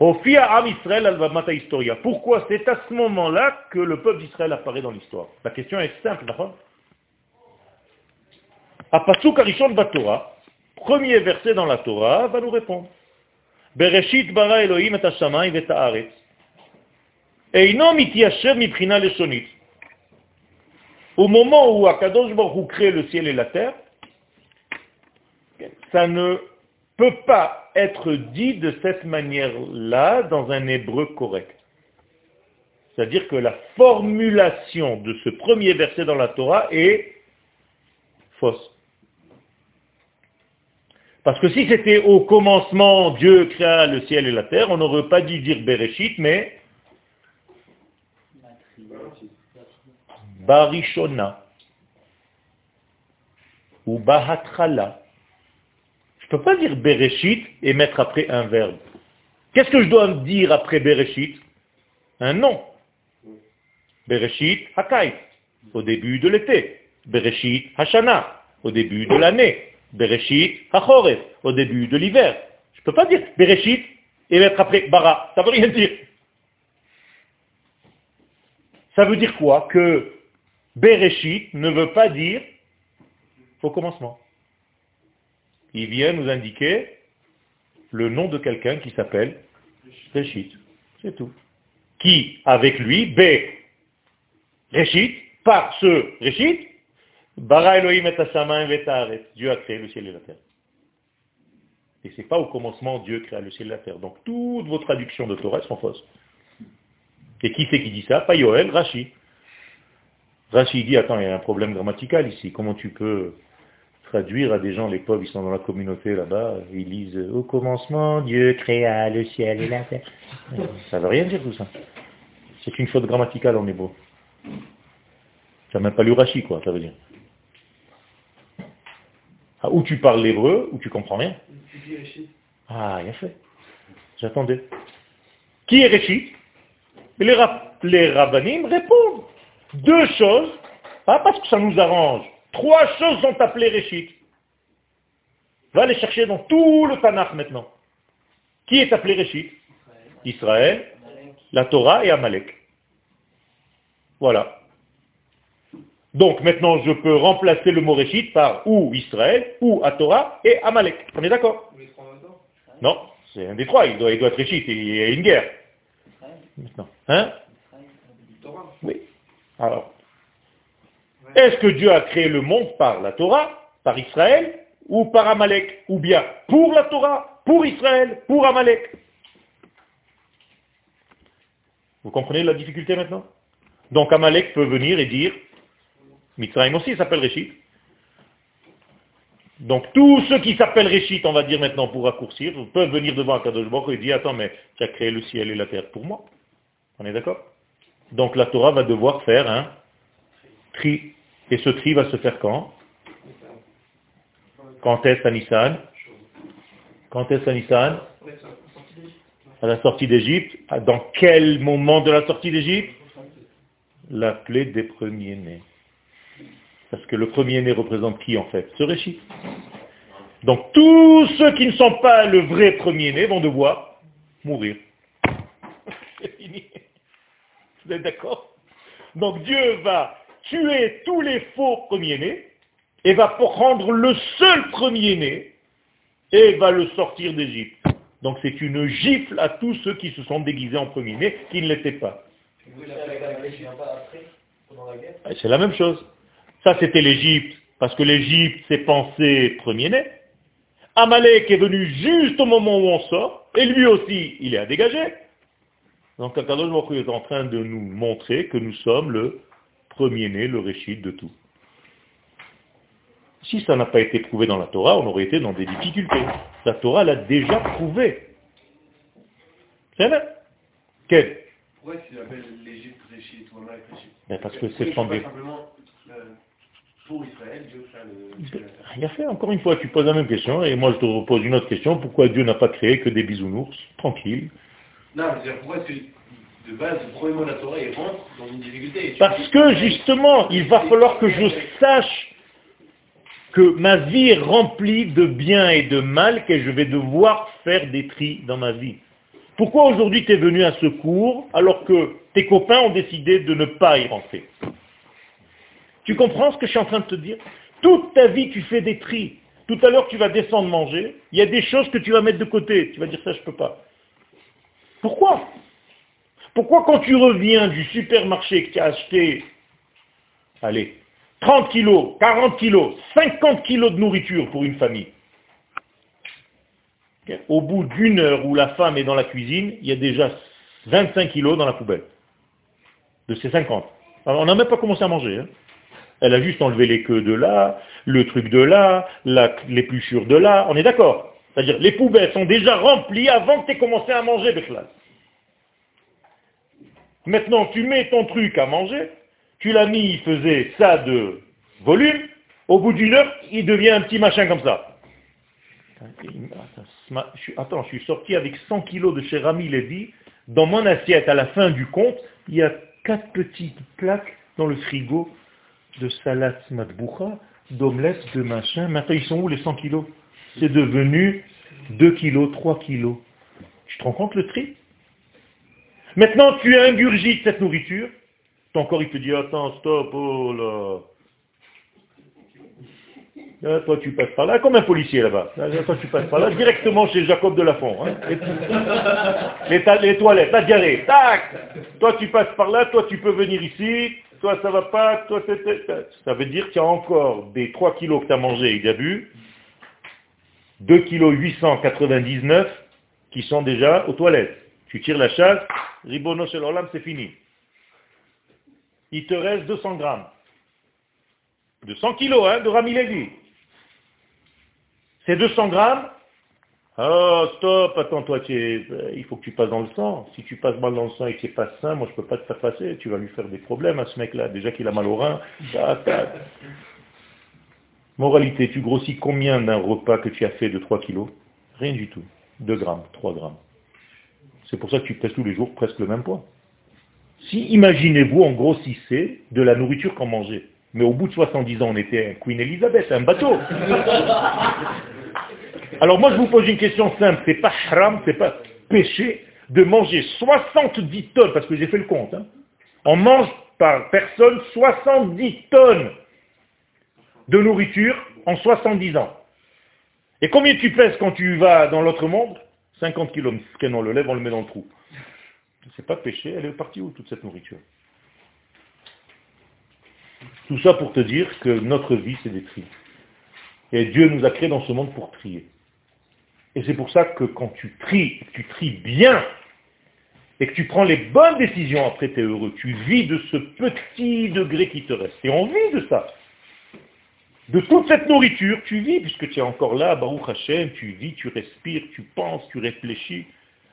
Hofia Am Israël al Historia. Pourquoi c'est à ce moment-là que le peuple d'Israël apparaît dans l'histoire? La question est simple, d'accord Apasuk Arishon Batora, premier verset dans la Torah, va nous répondre. Bereshit bara Elohim et hashamayim et. Au moment où Akadosh Baruch crée le ciel et la terre, ça ne peut pas être dit de cette manière-là dans un hébreu correct. C'est-à-dire que la formulation de ce premier verset dans la Torah est fausse. Parce que si c'était au commencement, Dieu créa le ciel et la terre, on n'aurait pas dû dire Bereshit, mais Barishona ou Bahatrala. Je ne peux pas dire Bereshit et mettre après un verbe. Qu'est-ce que je dois dire après Bereshit? Un nom. Bereshit Hakai, au début de l'été. Bereshit Hashana, au début de l'année. Bereshit Hachoref, au début de l'hiver. Je ne peux pas dire Bereshit et mettre après Bara. Ça ne veut rien dire. Ça veut dire quoi? Que Bereshit ne veut pas dire au commencement. Il vient nous indiquer le nom de quelqu'un qui s'appelle Reshit. C'est tout. Qui, avec lui, B, Reshit, par ce Reshit, Bara Elohim et et. Dieu a créé le ciel et la terre. Et c'est pas au commencement Dieu créa le ciel et la terre. Donc toutes vos traductions de Torah sont fausses. Et qui c'est qui dit ça? Pas Yoel, Rashi. Rashi dit, attends, il y a un problème grammatical ici. Comment tu peux traduire à des gens, les pauvres, ils sont dans la communauté là-bas, ils lisent au commencement, Dieu créa le ciel et la terre. Ça veut rien dire tout ça. C'est une faute grammaticale en hébreu. Tu n'as même pas lu Rashi, quoi, ça veut dire. Ah, ou tu parles l'hébreu, ou tu comprends rien. Ah, il a fait. J'attendais. Qui est Réchit les, rab- les rabbinim répondent. Deux choses, pas parce que ça nous arrange. Trois choses sont appelées Réchit. Va les chercher dans tout le Tanakh maintenant. Qui est appelé Réchit Israël, la Torah et Amalek. Voilà. Donc maintenant je peux remplacer le mot Réchit par ou Israël, ou à Torah et Amalek. On est d'accord? Non, c'est un des trois, il doit, il doit être Réchit, il y a une guerre. Maintenant. Hein? Oui. Alors, est-ce que Dieu a créé le monde par la Torah, par Israël, ou par Amalek Ou bien pour la Torah, pour Israël, pour Amalek? Vous comprenez la difficulté maintenant? Donc Amalek peut venir et dire, Mitzrayim aussi s'appelle Réchit. Donc tous ceux qui s'appellent Réchit, on va dire maintenant pour raccourcir, peuvent venir devant Akadosh Baruch et dire, attends, mais tu as créé le ciel et la terre pour moi. On est d'accord? Donc la Torah va devoir faire un tri. Et ce tri va se faire quand? Quand est-ce à Quand est-ce à Nissan À la sortie d'Égypte. Dans quel moment de la sortie d'Égypte? La plaie des premiers-nés. Parce que le premier-né représente qui en fait? Ce Réchit. Donc tous ceux qui ne sont pas le vrai premier-né vont devoir mourir. *laughs* Vous êtes d'accord? Donc Dieu va tuer tous les faux premiers-nés et va prendre le seul premier-né et va le sortir d'Égypte. Donc c'est une gifle à tous ceux qui se sont déguisés en premier-né, qui ne l'étaient pas. C'est la même chose. Ça c'était l'Égypte, parce que l'Égypte s'est pensé premier-né. Amalek est venu juste au moment où on sort, et lui aussi, il est à dégager. Donc Akadosh Baruch est en train de nous montrer que nous sommes le premier-né, le réchit de tout. Si ça n'a pas été prouvé dans la Torah, on aurait été dans des difficultés. La Torah l'a déjà prouvé. C'est vrai Quel? Pourquoi est-ce qu'il appelle l'Égypte ou Réchit Ben, Parce que c'est qu'il sans faut pas dé- simplement, euh, pour Israël, Dieu fait le. Rien fait. Encore une fois, tu poses la même question, et moi je te repose une autre question. Pourquoi Dieu n'a pas créé que des bisounours? Tranquille. Non, je veux dire, pourquoi est-ce que de base, le premier mot de la Torah, il rentre dans une difficulté Parce que justement, il va falloir que je sache que ma vie est remplie de bien et de mal, que je vais devoir faire des tris dans ma vie. Pourquoi aujourd'hui tu es venu à ce cours alors que tes copains ont décidé de ne pas y rentrer? Tu comprends ce que je suis en train de te dire? Toute ta vie tu fais des tris. Tout à l'heure tu vas descendre manger, il y a des choses que tu vas mettre de côté. Tu vas dire ça je peux pas. Pourquoi? Pourquoi quand tu reviens du supermarché que tu as acheté, allez, 30 kilos, 40 kilos, 50 kilos de nourriture pour une famille, au bout d'une heure où la femme est dans la cuisine, il y a déjà 25 kilos dans la poubelle. De ces 50. Alors, on n'a même pas commencé à manger. hein. Elle a juste enlevé les queues de là, le truc de là, l'épluchure de là. On est d'accord C'est-à-dire, les poubelles sont déjà remplies avant que tu aies commencé à manger, Bechlas. Maintenant, tu mets ton truc à manger, tu l'as mis, il faisait ça de volume, au bout d'une heure, il devient un petit machin comme ça. Attends, je suis- sorti avec 100 kilos de chez Rami Lévy. Dans mon assiette, à la fin du compte, il y a quatre petites plaques dans le frigo de salade matboucha, d'omelettes, de machin. Maintenant, ils sont où les 100 kilos? C'est devenu 2 kilos, 3 kilos. Tu te rends compte le tri? Maintenant, tu ingurgites cette nourriture. Ton corps, il te dit, attends, stop, oh là. Là, toi, tu passes par là, comme un policier là-bas. Là, toi, tu passes par là, directement chez Jacob de Lafont. hein. Les, ta- les toilettes, la diarrhée, tac Toi, tu passes par là, toi, tu peux venir ici, toi, ça va pas, toi, c'est- ça veut dire qu'il y a encore des 3 kilos que tu as mangé et que tu as bu, 2 kilos 899 qui sont déjà aux toilettes. Tu tires la chasse, ribono l'Olam, c'est fini. Il te reste 200 grammes. 200 kilos, hein, de Rami Lévy. Ces 200 grammes, oh, stop, attends, toi, tu euh, il faut que tu passes dans le sang. Si tu passes mal dans le sang et qu'il est pas sain, moi, je peux pas te faire passer. Tu vas lui faire des problèmes à ce mec-là. Déjà qu'il a mal au rein. Moralité, tu grossis combien d'un repas que tu as fait de 3 kilos? Rien du tout. 2 grammes, 3 grammes. C'est pour ça que tu pèses tous les jours presque le même poids. Si, imaginez-vous, on grossissait de la nourriture qu'on mangeait. Mais au bout de 70 ans, on était un Queen Elizabeth, un bateau. *laughs* Alors moi, je vous pose une question simple. C'est pas haram, c'est pas péché de manger 70 tonnes, parce que j'ai fait le compte. hein. On mange par personne 70 tonnes de nourriture en 70 ans. Et combien tu pèses quand tu vas dans l'autre monde? 50 kilos. Quand on le lève, on le met dans le trou. C'est pas péché, elle est partie où toute cette nourriture? Tout ça pour te dire que notre vie, c'est des tris. Et Dieu nous a créés dans ce monde pour trier. Et c'est pour ça que quand tu tries, tu tries bien, et que tu prends les bonnes décisions, après tu es heureux. Tu vis de ce petit degré qui te reste. Et on vit de ça. De toute cette nourriture, tu vis, puisque tu es encore là, Baruch Hashem, tu vis, tu respires, tu penses, tu réfléchis,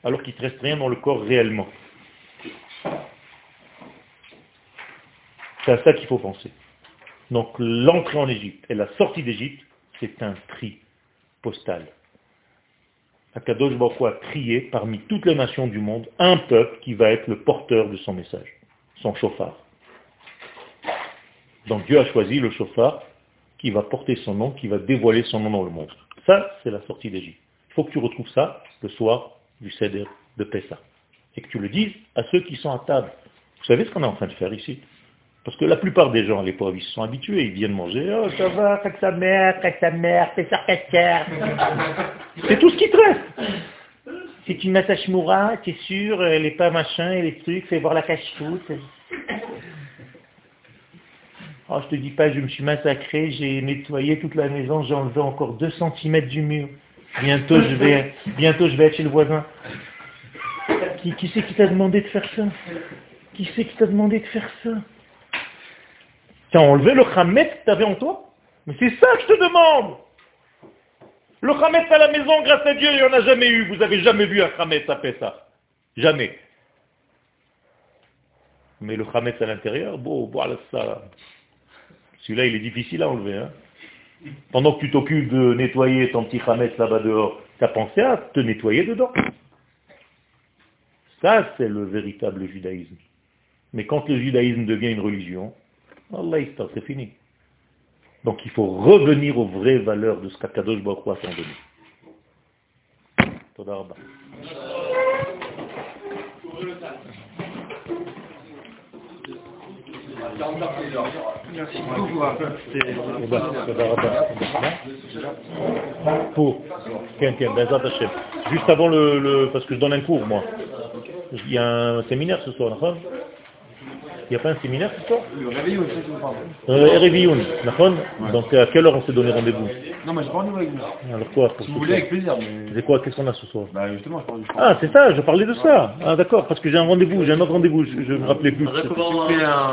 alors qu'il ne te reste rien dans le corps réellement. C'est à ça qu'il faut penser. Donc l'entrée en Égypte et la sortie d'Égypte, c'est un tri postal. Akadosh Baruch a trié parmi toutes les nations du monde un peuple qui va être le porteur de son message, son chauffard. Donc Dieu a choisi le chauffard qui va porter son nom, qui va dévoiler son nom dans le monde. Ça, c'est la sortie d'Égypte. Il faut que tu retrouves ça le soir du Seder de Pessah. Et que tu le dises à ceux qui sont à table. Vous savez ce qu'on est en train de faire ici? Parce que la plupart des gens à l'époque, ils se sont habitués, ils viennent manger, oh ça va, avec sa mère, avec sa mère, Pessah, Pessah. *laughs* C'est tout ce qui te reste. Si tu mets ta shmoura, tu es sûr, les pas machin et les trucs, fais voir la cache-foot. Oh, je te dis pas, je me suis massacré, j'ai nettoyé toute la maison, j'ai enlevé encore 2 cm du mur. Bientôt je vais, bientôt je vais être chez le voisin. Qui, qui c'est qui t'a demandé de faire ça? Qui c'est qui t'a demandé de faire ça? Tu as enlevé le khamet que tu avais en toi? Mais c'est ça que je te demande Le khamet à la maison, grâce à Dieu, il n'y en a jamais eu. Vous avez jamais vu un khamet taper ça. Jamais. Mais le khamet à l'intérieur, bon, voilà ça. Celui-là, il est difficile à enlever. Hein. Pendant que tu t'occupes de nettoyer ton petit khamet là-bas dehors, tu as pensé à te nettoyer dedans. Ça, c'est le véritable judaïsme. Mais quand le judaïsme devient une religion, Allah c'est fini. Donc il faut revenir aux vraies valeurs de ce qu'Akadosh Baruch Hu a donné. Merci beaucoup. Pour. Juste avant le, le, Parce que je donne un cours, moi. Il y a un séminaire ce soir, d'accord? Il n'y a pas un séminaire ce soir? Le réveillon, c'est ce euh, Donc à quelle heure on s'est donné rendez-vous? Non, mais je parle avec vous. Alors quoi pour vous voulez, avec plaisir. Mais... C'est quoi Qu'est-ce qu'on a ce soir? Bah, ah, c'est ça, je parlais de ça. Ah d'accord, parce que j'ai un rendez-vous, j'ai un autre rendez-vous, je ne me rappelais plus.